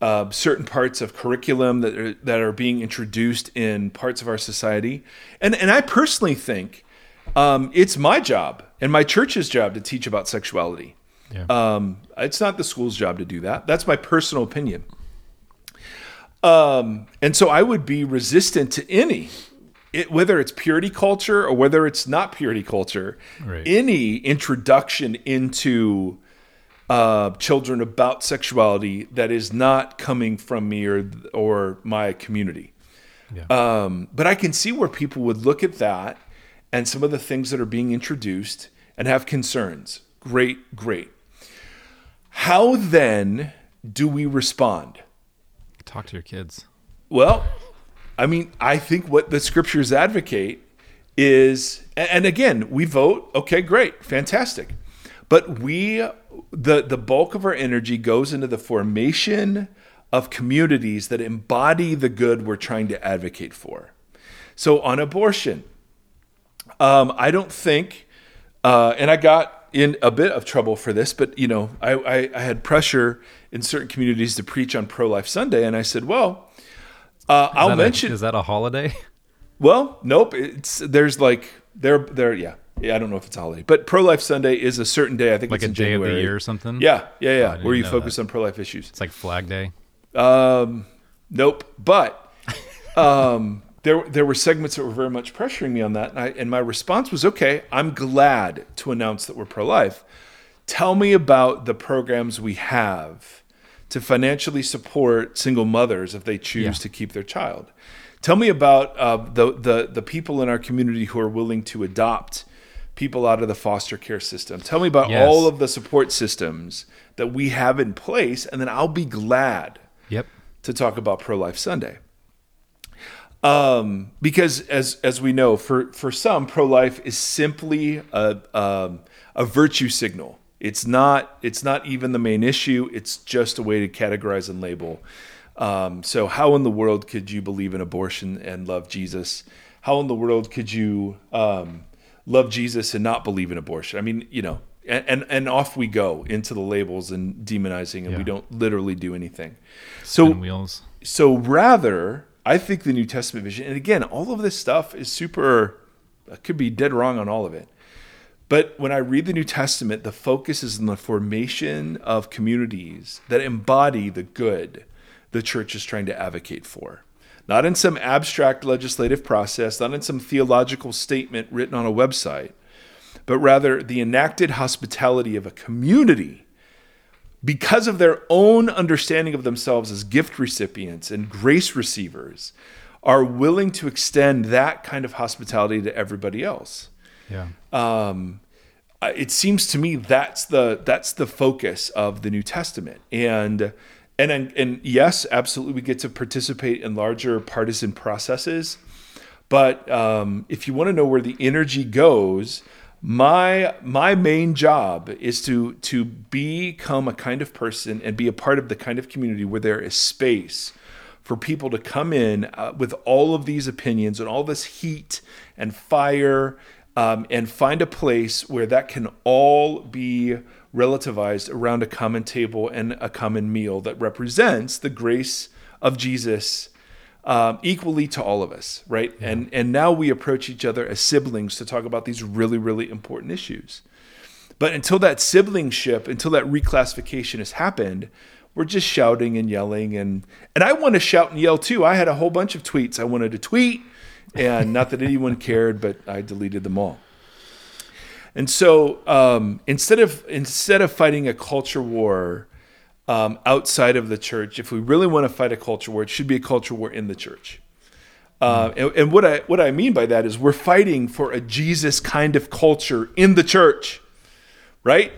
uh, certain parts of curriculum that are, that are being introduced in parts of our society. And, and I personally think um, it's my job and my church's job to teach about sexuality. Yeah. Um, it's not the school's job to do that. That's my personal opinion. Um, and so I would be resistant to any, it, whether it's purity culture or whether it's not purity culture, Right. any introduction into uh, children about sexuality that is not coming from me or or my community. Yeah. Um, but I can see where people would look at that and some of the things that are being introduced and have concerns. Great, great. How then do we respond? Talk to your kids. Well, I mean, I think what the scriptures advocate is, and again, we vote. Okay, great, fantastic, but we, the the bulk of our energy goes into the formation of communities that embody the good we're trying to advocate for. So on abortion, um, I don't think, uh, and I got in a bit of trouble for this, but you know, I, I, I had pressure in certain communities to preach on pro life Sunday, and I said, well, uh, I'll that a- mention. is that a holiday? well, nope. It's there's like there there yeah yeah I don't know if it's a holiday, but pro life Sunday is a certain day. I think Like it's a in day of the year or something? Yeah yeah yeah, didn't where you focus on pro life issues. It's like Flag Day. Um, nope. But um, there there were segments that were very much pressuring me on that, and, I, and my response was, okay, I'm glad to announce that we're pro life. Tell me about the programs we have to financially support single mothers if they choose Yeah. to keep their child. Tell me about uh, the, the the people in our community who are willing to adopt people out of the foster care system. Tell me about Yes. all of the support systems that we have in place, and then I'll be glad Yep. to talk about Pro Life Sunday. Um, because as as we know, for for some, pro life is simply a um, a virtue signal. It's not it's not even the main issue. It's just a way to categorize and label. Um, so how in the world could you believe in abortion and love Jesus? How in the world could you um, love Jesus and not believe in abortion? I mean, you know, and and, and off we go into the labels and demonizing, and we don't literally do anything. So Spin wheels. so rather, I think the New Testament vision, and again, all of this stuff is super, I could be dead wrong on all of it. But when I read the New Testament, the focus is on the formation of communities that embody the good the church is trying to advocate for. Not in some abstract legislative process, not in some theological statement written on a website, but rather the enacted hospitality of a community because of their own understanding of themselves as gift recipients and grace receivers, are willing to extend that kind of hospitality to everybody else. Yeah. Um, it seems to me that's the that's the focus of the New Testament, and and and, and yes, absolutely, we get to participate in larger partisan processes. But um, if you want to know where the energy goes, my my main job is to to become a kind of person and be a part of the kind of community where there is space for people to come in uh, with all of these opinions and all this heat and fire um, and find a place where that can all be relativized around a common table and a common meal that represents the grace of Jesus um, equally to all of us, right? And and now we approach each other as siblings to talk about these really really important issues. But until that siblingship, until that reclassification has happened, we're just shouting and yelling and and I want to shout and yell too. I had a whole bunch of tweets I wanted to tweet, and not that anyone cared, but I deleted them all. And so um, instead of instead of fighting a culture war um, outside of the church, if we really want to fight a culture war, it should be a culture war in the church. Uh, and, and what I what I mean by that is we're fighting for a Jesus kind of culture in the church, right?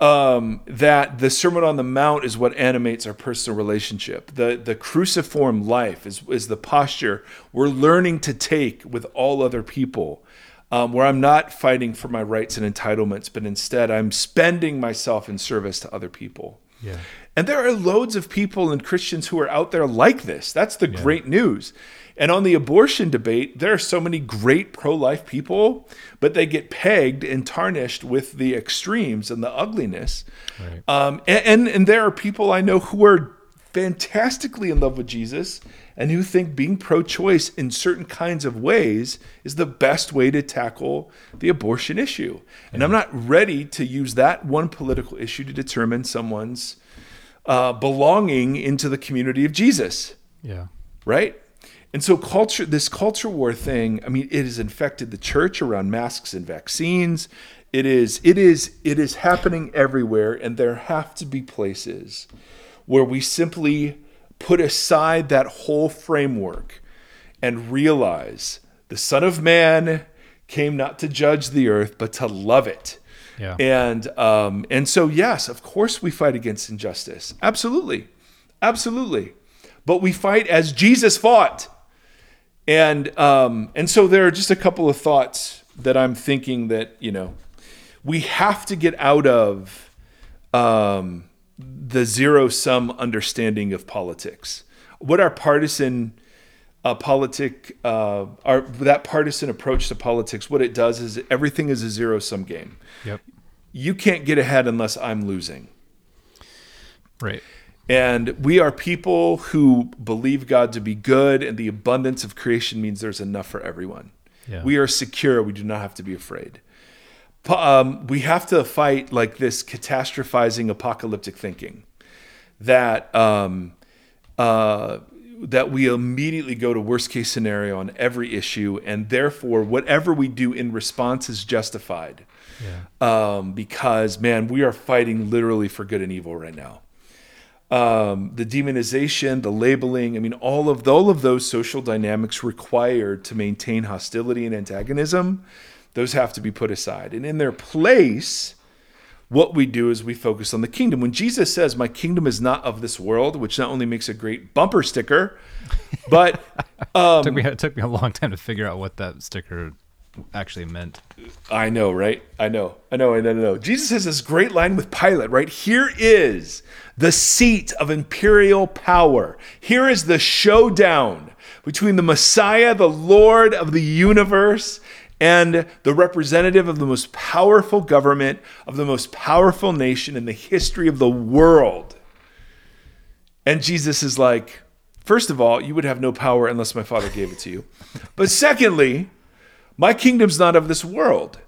Um, that the Sermon on the Mount is what animates our personal relationship. The the cruciform life is is the posture we're learning to take with all other people, um, where I'm not fighting for my rights and entitlements, but instead I'm spending myself in service to other people. Yeah. And there are loads of people and Christians who are out there like this. That's the great news. And on the abortion debate, there are so many great pro life people, but they get pegged and tarnished with the extremes and the ugliness. Right. Um, and, and, and there are people I know who are fantastically in love with Jesus and who think being pro choice in certain kinds of ways is the best way to tackle the abortion issue. And I'm not ready to use that one political issue to determine someone's uh, belonging into the community of Jesus, Yeah. right? And so culture, this culture war thing, I mean, it has infected the church around masks and vaccines. It is, it is, it is happening everywhere, and there have to be places where we simply put aside that whole framework and realize the Son of Man came not to judge the earth, but to love it. Yeah. And um, and so yes, of course we fight against injustice. Absolutely, absolutely. But we fight as Jesus fought. And um, and so there are just a couple of thoughts that I'm thinking that you know we have to get out of um, the zero sum understanding of politics. What our partisan uh, politic, uh, our that partisan approach to politics, what it does is everything is a zero sum game. Yep. You can't get ahead unless I'm losing. Right. And we are people who believe God to be good, and the abundance of creation means there's enough for everyone. Yeah. We are secure. We do not have to be afraid. Um, we have to fight like this catastrophizing apocalyptic thinking that um, uh, that we immediately go to worst case scenario on every issue, and therefore whatever we do in response is justified. Yeah. Um, because man, we are fighting literally for good and evil right now um, the demonization, the labeling. I mean, all of all of those social dynamics required to maintain hostility and antagonism, those have to be put aside. And in their place, what we do is we focus on the kingdom. When Jesus says, "My kingdom is not of this world," which not only makes a great bumper sticker, but took me it took me a long time to figure out what that sticker actually meant. I know, right? I know, I know, I know, I know. Jesus has this great line with Pilate, right? Here is the seat of imperial power. Here is the showdown between the Messiah, the Lord of the universe, and the representative of the most powerful government of the most powerful nation in the history of the world. And Jesus is like, first of all, you would have no power unless my Father gave it to you. But secondly, my kingdom's not of this world.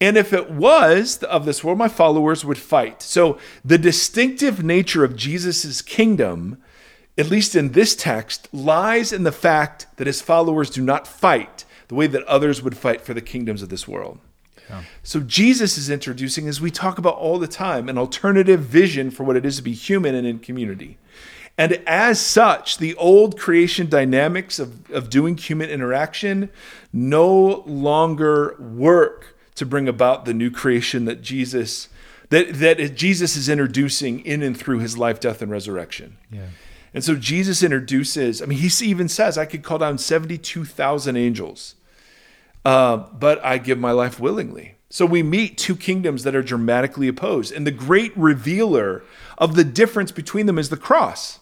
And if it was of this world, my followers would fight. So the distinctive nature of Jesus' kingdom, at least in this text, lies in the fact that his followers do not fight the way that others would fight for the kingdoms of this world. So Jesus is introducing, as we talk about all the time, an alternative vision for what it is to be human and in community. And as such, the old creation dynamics of, of doing human interaction no longer work to bring about the new creation that Jesus that, that Jesus is introducing in and through his life, death, and resurrection. Yeah. And so Jesus introduces, I mean, he even says, I could call down 72,000 angels, uh, but I give my life willingly. So we meet two kingdoms that are dramatically opposed. And the great revealer of the difference between them is the cross,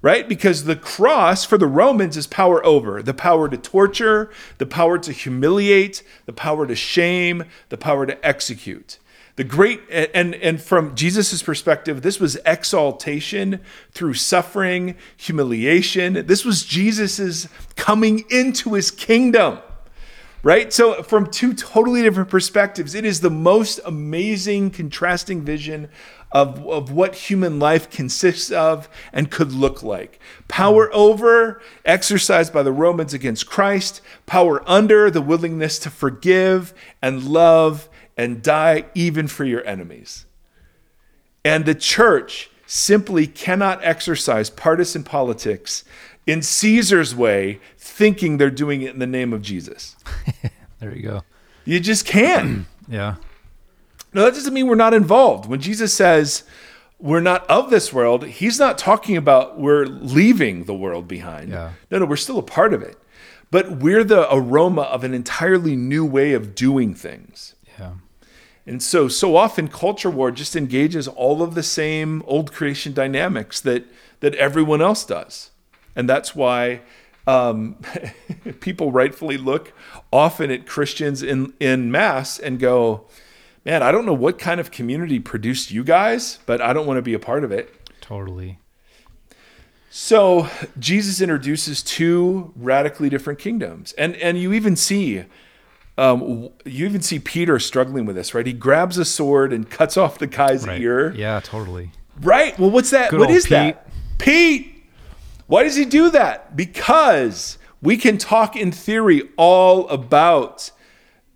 right? Because the cross for the Romans is power over the power to torture, the power to humiliate, the power to shame, the power to execute. The great and and from Jesus' perspective, this was exaltation through suffering, humiliation. This was Jesus's coming into his kingdom. Right? So from two totally different perspectives, it is the most amazing contrasting vision of, of what human life consists of and could look like. Power over, exercised by the Romans against Christ, power under, the willingness to forgive and love and die even for your enemies. And the church simply cannot exercise partisan politics in Caesar's way, thinking they're doing it in the name of Jesus. There you go. You just can't. Yeah. No, that doesn't mean we're not involved. When Jesus says we're not of this world, he's not talking about we're leaving the world behind. Yeah. No, no, we're still a part of it. But we're the aroma of an entirely new way of doing things. Yeah. And so, so often culture war just engages all of the same old creation dynamics that that everyone else does, and that's why um, people rightfully look often at Christians in in mass and go, "Man, I don't know what kind of community produced you guys, but I don't want to be a part of it." Totally. So Jesus introduces two radically different kingdoms, and and you even see, um, you even see Peter struggling with this, right? He grabs a sword and cuts off the guy's Right. ear, Yeah, totally. right? Well, what's that? Good What is that? Pete. Why does he do that? Because we can talk in theory all about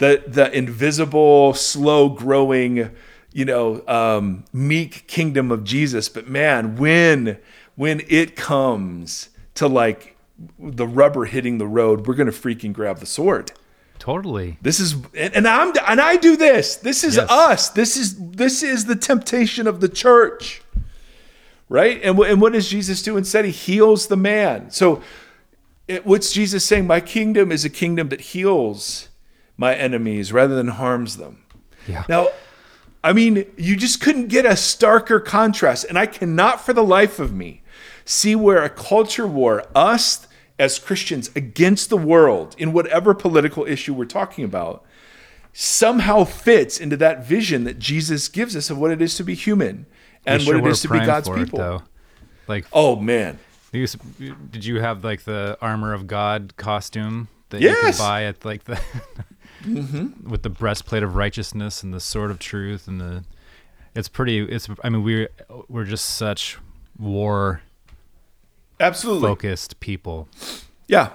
the the invisible, slow growing, you know, um, meek kingdom of Jesus. But man, when when it comes to like the rubber hitting the road, we're gonna freaking grab the sword. Totally. This is and, I'm and I do this. This is Yes. us. This is this is the temptation of the church. Right? And and what does Jesus do instead? He heals the man. So it, what's Jesus saying? My kingdom is a kingdom that heals my enemies rather than harms them. Yeah. Now, I mean, you just couldn't get a starker contrast. And I cannot for the life of me see where a culture war, us as Christians against the world in whatever political issue we're talking about, somehow fits into that vision that Jesus gives us of what it is to be human and sure what it is to be God's it, people. though. Like, Oh, man. did you have like the armor of God costume that you could buy at like the with the breastplate of righteousness and the sword of truth and the it's pretty it's I mean we're we're just such war Absolutely. focused people. Yeah.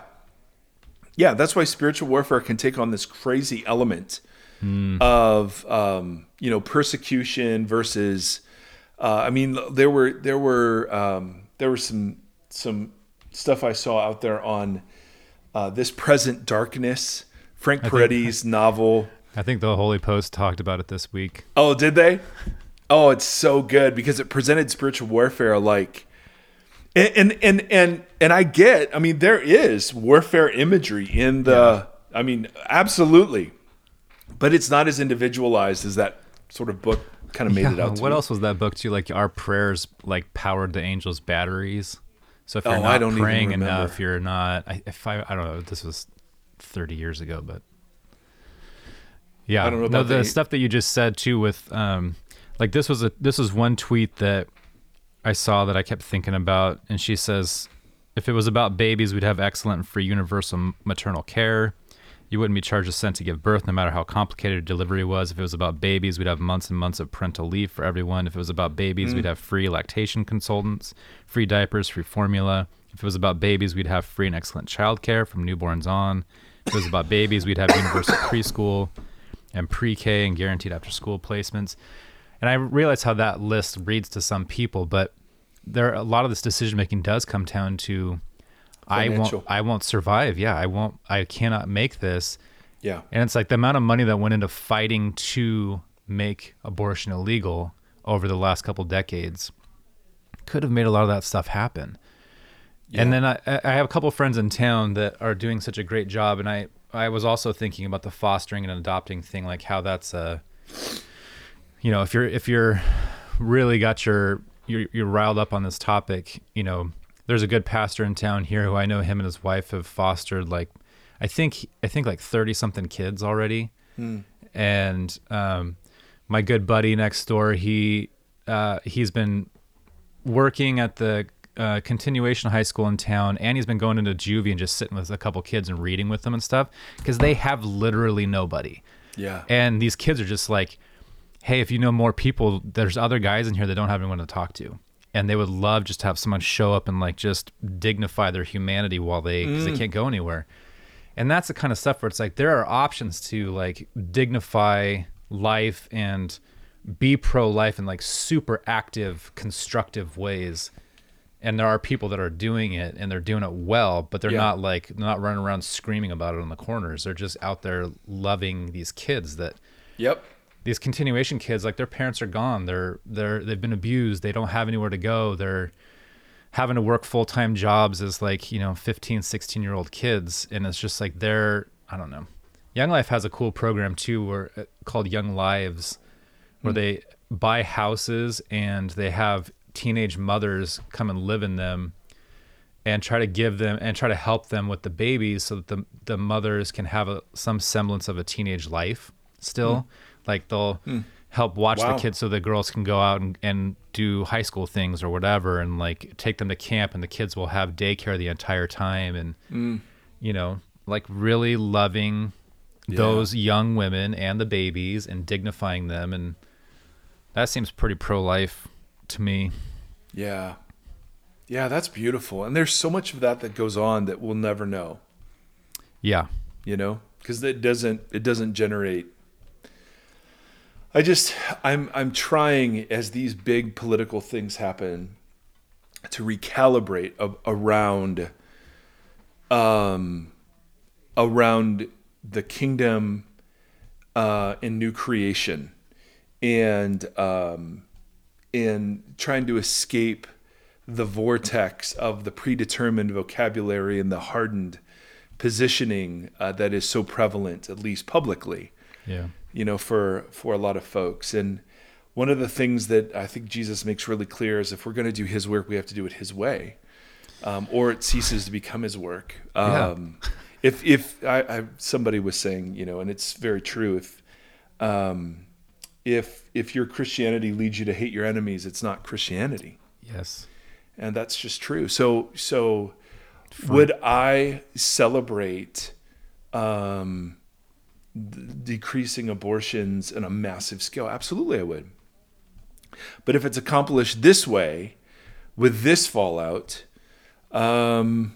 Yeah, that's why spiritual warfare can take on this crazy element of um, you know persecution versus. Uh, I mean, there were there were um, there were some some stuff I saw out there on uh, this present darkness, Frank Peretti's novel. I think the Holy Post talked about it this week. Oh, did they? Oh, it's so good because it presented spiritual warfare like and and and and, and I get, I mean there is warfare imagery in the I mean, absolutely. But it's not as individualized as that sort of book kind of made it out to what be. else was that book too? Like our prayers like powered the angels' batteries. So if you're Oh, not praying enough, you're not. I, if I, I don't know. This was 30 years ago, but yeah, I don't know no, the the- stuff that you just said too. With um, like this was a this was one tweet that I saw that I kept thinking about, and she says, if it was about babies, we'd have excellent and free universal maternal care. You wouldn't be charged a cent to give birth, no matter how complicated delivery was. If it was about babies, we'd have months and months of parental leave for everyone. If it was about babies, we'd have free lactation consultants, free diapers, free formula. If it was about babies, we'd have free and excellent childcare from newborns on. If it was about babies, we'd have universal preschool and pre-K and guaranteed after-school placements. And I realize how that list reads to some people, but there a lot of this decision making does come down to I won't I won't survive. Yeah, I won't I cannot make this. Yeah. And it's like the amount of money that went into fighting to make abortion illegal over the last couple decades could have made a lot of that stuff happen. And then I, I have a couple friends in town that are doing such a great job, and I, I was also thinking about the fostering and adopting thing, like how that's a, you know, if you're if you're really got your you're, you're riled up on this topic, you know, there's a good pastor in town here who I know him and his wife have fostered like, I think I think like thirty something kids already, and um, my good buddy next door, he uh, he's been working at the uh, continuation high school in town, and he's been going into juvie and just sitting with a couple kids and reading with them and stuff because they have literally nobody. Yeah. And these kids are just like, hey, if you know more people, there's other guys in here that don't have anyone to talk to. And they would love just to have someone show up and like just dignify their humanity while they, because they can't go anywhere. And that's the kind of stuff where it's like there are options to like dignify life and be pro life in like super active, constructive ways. And there are people that are doing it and they're doing it well, but they're Yeah. not like they're not running around screaming about it on the corners. They're just out there loving these kids that Yep. these continuation kids like their parents are gone they're they're they've been abused they don't have anywhere to go they're having to work full-time jobs as like you know 15 16 year old kids and it's just like they're i don't know young life has a cool program too where uh, called young lives where they buy houses and they have teenage mothers come and live in them and try to give them and try to help them with the babies so that the the mothers can have a, some semblance of a teenage life still. Like they'll help watch Wow. the kids so the girls can go out and, and do high school things or whatever and like take them to camp and the kids will have daycare the entire time and Mm. you know like really loving those young women and the babies and dignifying them. And that seems pretty pro-life to me Yeah. Yeah, that's beautiful. And there's so much of that that goes on that we'll never know, yeah you know? Cuz it doesn't it doesn't generate I just I'm I'm trying as these big political things happen to recalibrate a, around um around the kingdom uh and new creation and um and trying to escape the vortex of the predetermined vocabulary and the hardened positioning uh, that is so prevalent, at least publicly, yeah you know, for for a lot of folks. And one of the things that I think Jesus makes really clear is if we're going to do His work, we have to do it His way, um, or it ceases to become His work. Yeah. Um, If if I, I somebody was saying, you know, and it's very true. If um, if if your Christianity leads you to hate your enemies, it's not Christianity yes and that's just true. So so would I celebrate um, d- decreasing abortions on a massive scale? Absolutely, I would. But if it's accomplished this way, with this fallout, um,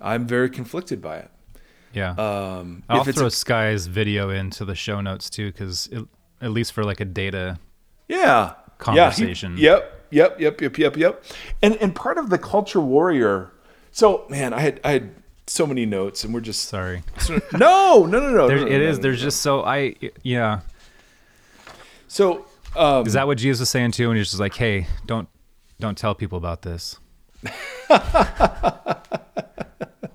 I'm very conflicted by it. yeah Um, I'll throw a- Skye's video into the show notes too, because at least for like a data. yeah conversation. Yeah, he- yep, yep, yep, yep, yep, yep. And and part of the culture warrior. So man, I had I had so many notes, and we're just Sorry, no, no, no, no. there, no, no, it no, is. There's just so I yeah. so. Um, Is that what Jesus was saying too? And he's just like, hey, don't don't tell people about this.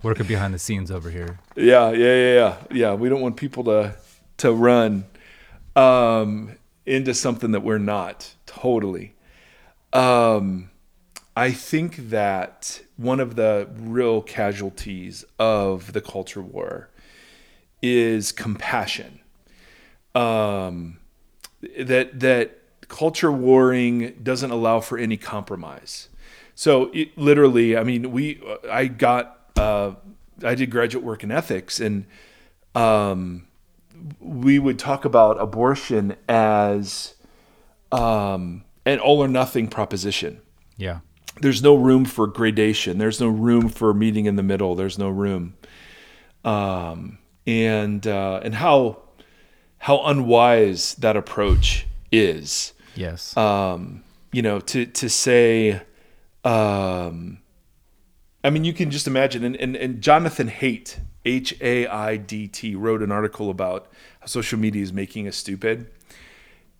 Working behind the scenes over here. Yeah, yeah, yeah, yeah. Yeah, we don't want people to to run um, into something that we're not. Totally. Um, I think that one of the real casualties of the culture war is compassion. Um, that that culture warring doesn't allow for any compromise. So it, literally, I mean, we I got uh, I did graduate work in ethics, and um, we would talk about abortion as um, an all or nothing proposition. Yeah. There's no room for gradation. There's no room for meeting in the middle. There's no room. Um, and uh, and how how unwise that approach is. Yes. Um, you know, to to say, um, I mean, you can just imagine. And, and, and Jonathan Haidt, H A I D T, wrote an article about how social media is making us stupid.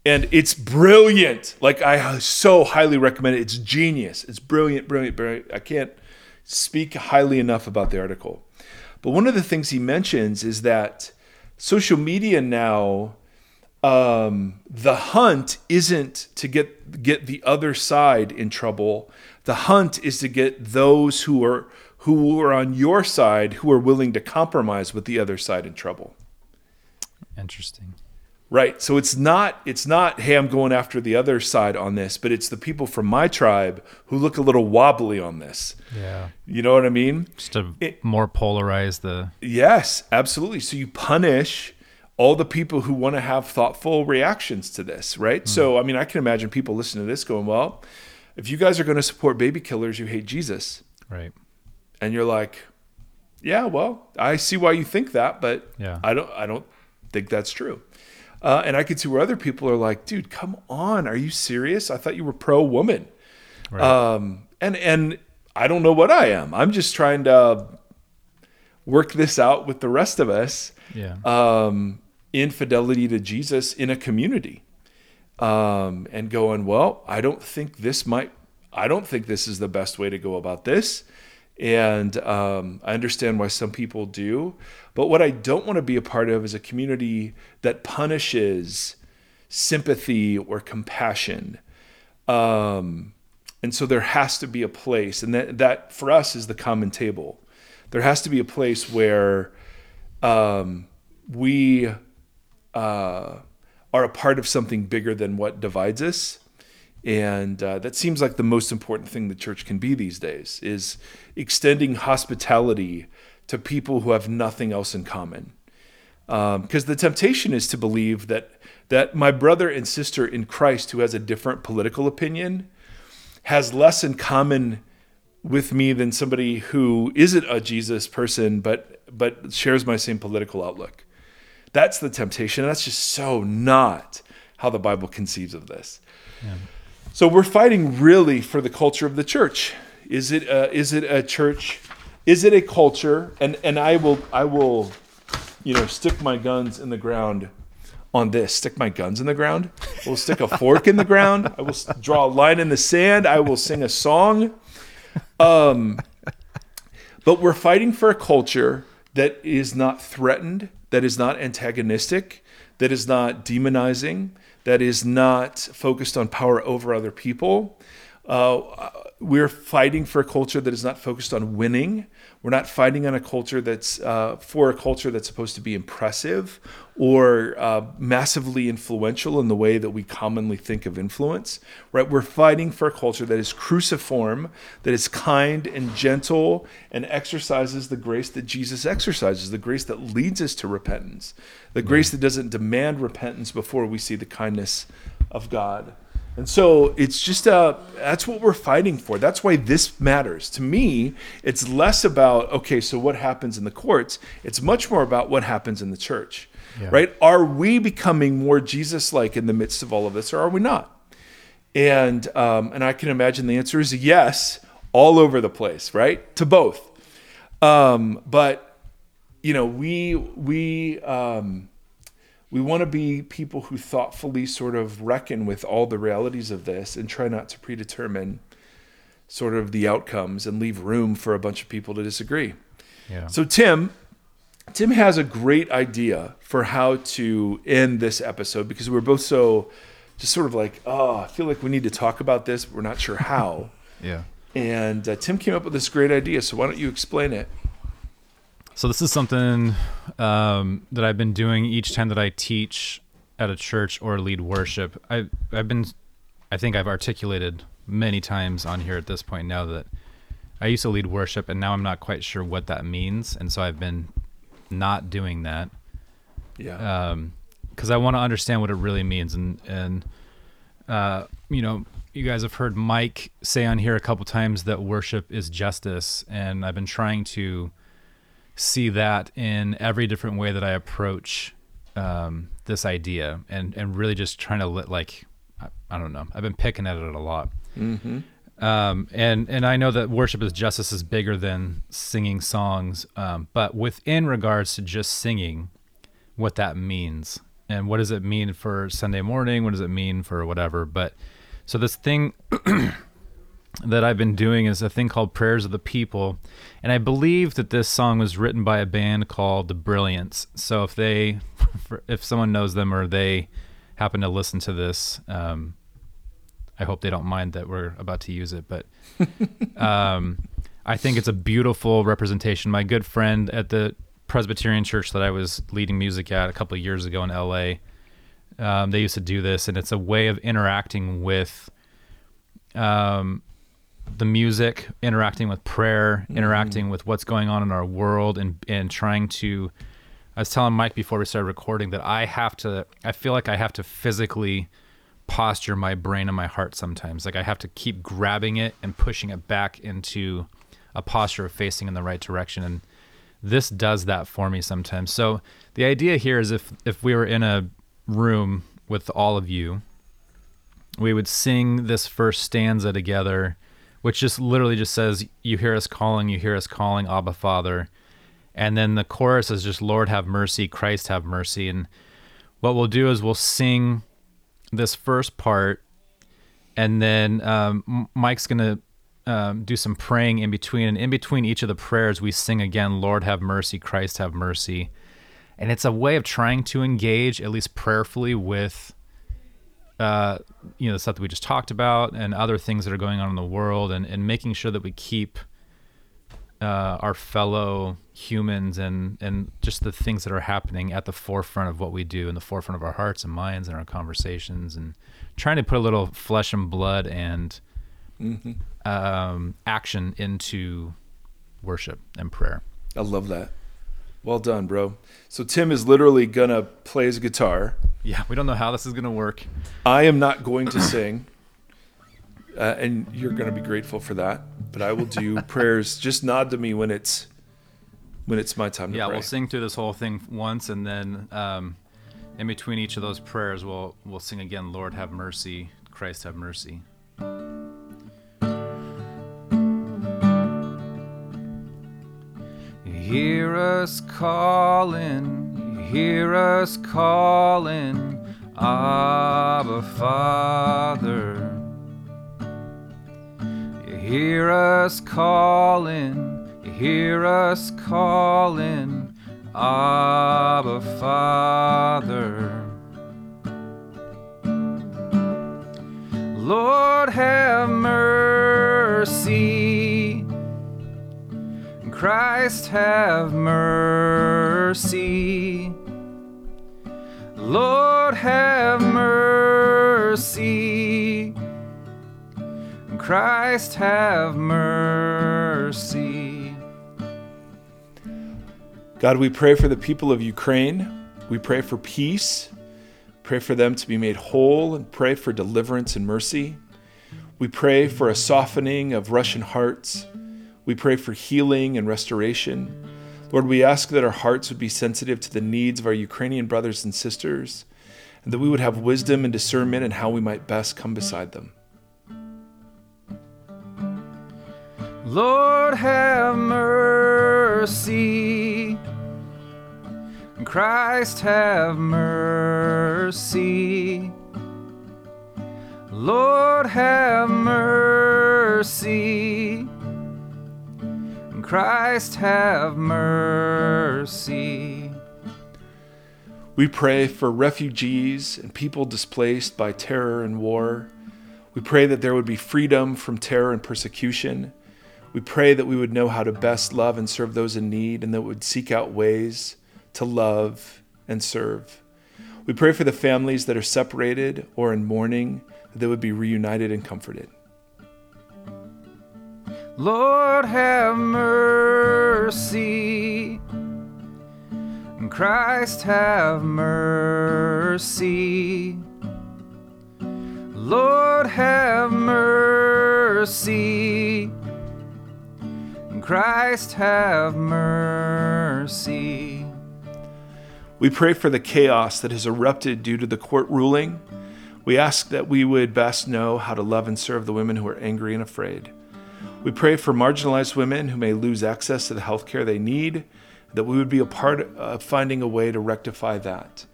And it's brilliant. Like I so highly recommend it. It's genius. It's brilliant, brilliant, brilliant. I can't speak highly enough about the article. But one of the things he mentions is that social media now um, the hunt isn't to get get the other side in trouble. The hunt is to get those who are who are on your side who are willing to compromise with the other side in trouble. Interesting. Right. So it's not it's not hey I'm going after the other side on this, but it's the people from my tribe who look a little wobbly on this. Yeah. You know what I mean? Just to It- more polarize the. Yes, absolutely. So you punish all the people who want to have thoughtful reactions to this, right? Hmm. So, I mean, I can imagine people listening to this going, well, if you guys are going to support baby killers, you hate Jesus. Right. And you're like, yeah, well, I see why you think that, but Yeah. I don't, I don't think that's true. Uh, and I could see where other people are like, dude, come on. Are you serious? I thought you were pro woman. Right. Um, and and I don't know what I am. I'm just trying to work this out with the rest of us. yeah. Um, in fidelity to Jesus in a community, um, and going, well, I don't think this might. I don't think this is the best way to go about this. And um, I understand why some people do. But what I don't want to be a part of is a community that punishes sympathy or compassion. Um, and so there has to be a place, and that, that for us is the common table. There has to be a place where um, we uh, are a part of something bigger than what divides us. And uh, that seems like the most important thing the church can be these days is extending hospitality to people who have nothing else in common. Because um, the temptation is to believe that that my brother and sister in Christ who has a different political opinion has less in common with me than somebody who isn't a Jesus person but but shares my same political outlook. That's the temptation. That's just so not how the Bible conceives of this. Yeah. So we're fighting really for the culture of the church. Is it a, is it a church? Is it a culture? And and I will I will, you know, stick my guns in the ground on this. Stick my guns in the ground. I will stick a fork in the ground. I will draw a line in the sand. I will sing a song. Um, but we're fighting for a culture that is not threatened, that is not antagonistic, that is not demonizing, that is not focused on power over other people. Uh, we're fighting for a culture that is not focused on winning. We're not fighting on a culture that's uh, for a culture that's supposed to be impressive or uh, massively influential in the way that we commonly think of influence. Right? We're fighting for a culture that is cruciform, that is kind and gentle, and exercises the grace that Jesus exercises, the grace that leads us to repentance, the grace that doesn't demand repentance before we see the kindness of God. And so it's just uh that's what we're fighting for. That's why this matters. To me, it's less about okay, so what happens in the courts? It's much more about what happens in the church. Yeah. Right? Are we becoming more Jesus-like in the midst of all of this or are we not? And um, and I can imagine the answer is yes, all over the place, right? To both. Um, but you know, we we um, we want to be people who thoughtfully sort of reckon with all the realities of this and try not to predetermine sort of the outcomes and leave room for a bunch of people to disagree. Yeah. So Tim, Tim has a great idea for how to end this episode because we're both so just sort of like, oh, I feel like we need to talk about this, but we're not sure how. yeah. And uh, Tim came up with this great idea. So why don't you explain it? So this is something um, that I've been doing each time that I teach at a church or lead worship. I I've been I think I've articulated many times on here at this point now that I used to lead worship and now I'm not quite sure what that means and so I've been not doing that. Yeah. Um cuz I want to understand what it really means and and uh you know you guys have heard Mike say on here a couple times that worship is justice and I've been trying to see that in every different way that I approach um, this idea, and and really just trying to let like I, I, don't know. I've been picking at it a lot. Mm-hmm. Um, and and I know that worship is justice is bigger than singing songs, um, but within regards to just singing, what that means and what does it mean for Sunday morning? What does it mean for whatever? But so this thing that I've been doing is a thing called Prayers of the People. And I believe that this song was written by a band called The Brilliance. So if they, if someone knows them or they happen to listen to this, um, I hope they don't mind that we're about to use it. But um, I think it's a beautiful representation. My good friend at the Presbyterian church that I was leading music at a couple of years ago in LA, um, they used to do this, and it's a way of interacting with um, the music, interacting with prayer, mm-hmm. interacting with what's going on in our world, and and trying to. I was telling Mike before we started recording that I have to. I feel like I have to physically posture my brain and my heart sometimes. Like I have to keep grabbing it and pushing it back into a posture of facing in the right direction. And this does that for me sometimes. So the idea here is if if we were in a room with all of you, we would sing this first stanza together which just literally just says, "You hear us calling, you hear us calling, Abba Father," and then the chorus is just, "Lord have mercy, Christ have mercy." And what we'll do is we'll sing this first part, and then um, Mike's gonna um, do some praying in between, and in between each of the prayers, we sing again, "Lord have mercy, Christ have mercy," and it's a way of trying to engage, at least prayerfully, with uh, you know, the stuff that we just talked about and other things that are going on in the world and, and making sure that we keep uh, our fellow humans and and just the things that are happening at the forefront of what we do in the forefront of our hearts and minds and our conversations and trying to put a little flesh and blood and Mm-hmm. um, action into worship and prayer. I love that. Well done, bro. So Tim is literally gonna play his guitar. Yeah, we don't know how this is gonna work. I am not going to sing, uh, and you're gonna be grateful for that. But I will do prayers. Just nod to me when it's when it's my time to Yeah, pray. we'll sing through this whole thing once, and then um, in between each of those prayers, we'll we'll sing again. Lord, have mercy. Christ, have mercy. Hear us calling, hear us calling, Abba Father. You hear us calling, you hear us calling, Abba Father. Lord, have mercy. Christ, have mercy. Lord, have mercy. Christ, have mercy. God, we pray for the people of Ukraine. We pray for peace. Pray for them to be made whole and pray for deliverance and mercy. We pray for a softening of Russian hearts. We pray for healing and restoration. Lord, we ask that our hearts would be sensitive to the needs of our Ukrainian brothers and sisters, and that we would have wisdom and discernment in how we might best come beside them. Lord, have mercy. Christ, have mercy. Lord, have mercy. Christ, have mercy. We pray for refugees and people displaced by terror and war. We pray that there would be freedom from terror and persecution. We pray that we would know how to best love and serve those in need and that we would seek out ways to love and serve. We pray for the families that are separated or in mourning, that they would be reunited and comforted. Lord, have mercy. Christ, have mercy. Lord, have mercy. Christ, have mercy. We pray for the chaos that has erupted due to the court ruling. We ask that we would best know how to love and serve the women who are angry and afraid. We pray for marginalized women who may lose access to the health care they need, that we would be a part of finding a way to rectify that.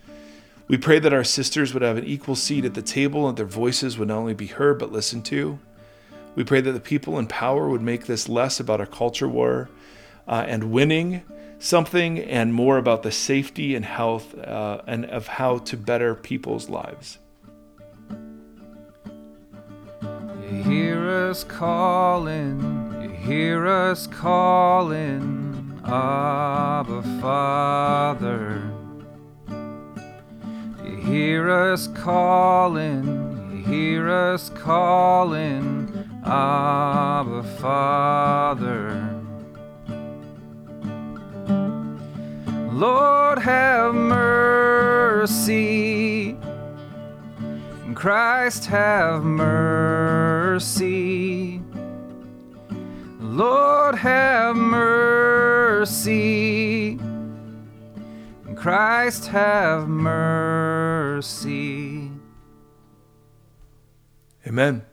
We pray that our sisters would have an equal seat at the table and their voices would not only be heard but listened to. We pray that the people in power would make this less about a culture war uh, and winning something and more about the safety and health uh, and of how to better people's lives. You hear us calling, you hear us calling, Abba Father. You hear us calling, you hear us calling, Abba Father. Lord, have mercy. Christ, have mercy. Lord, have mercy. Christ, have mercy. Amen.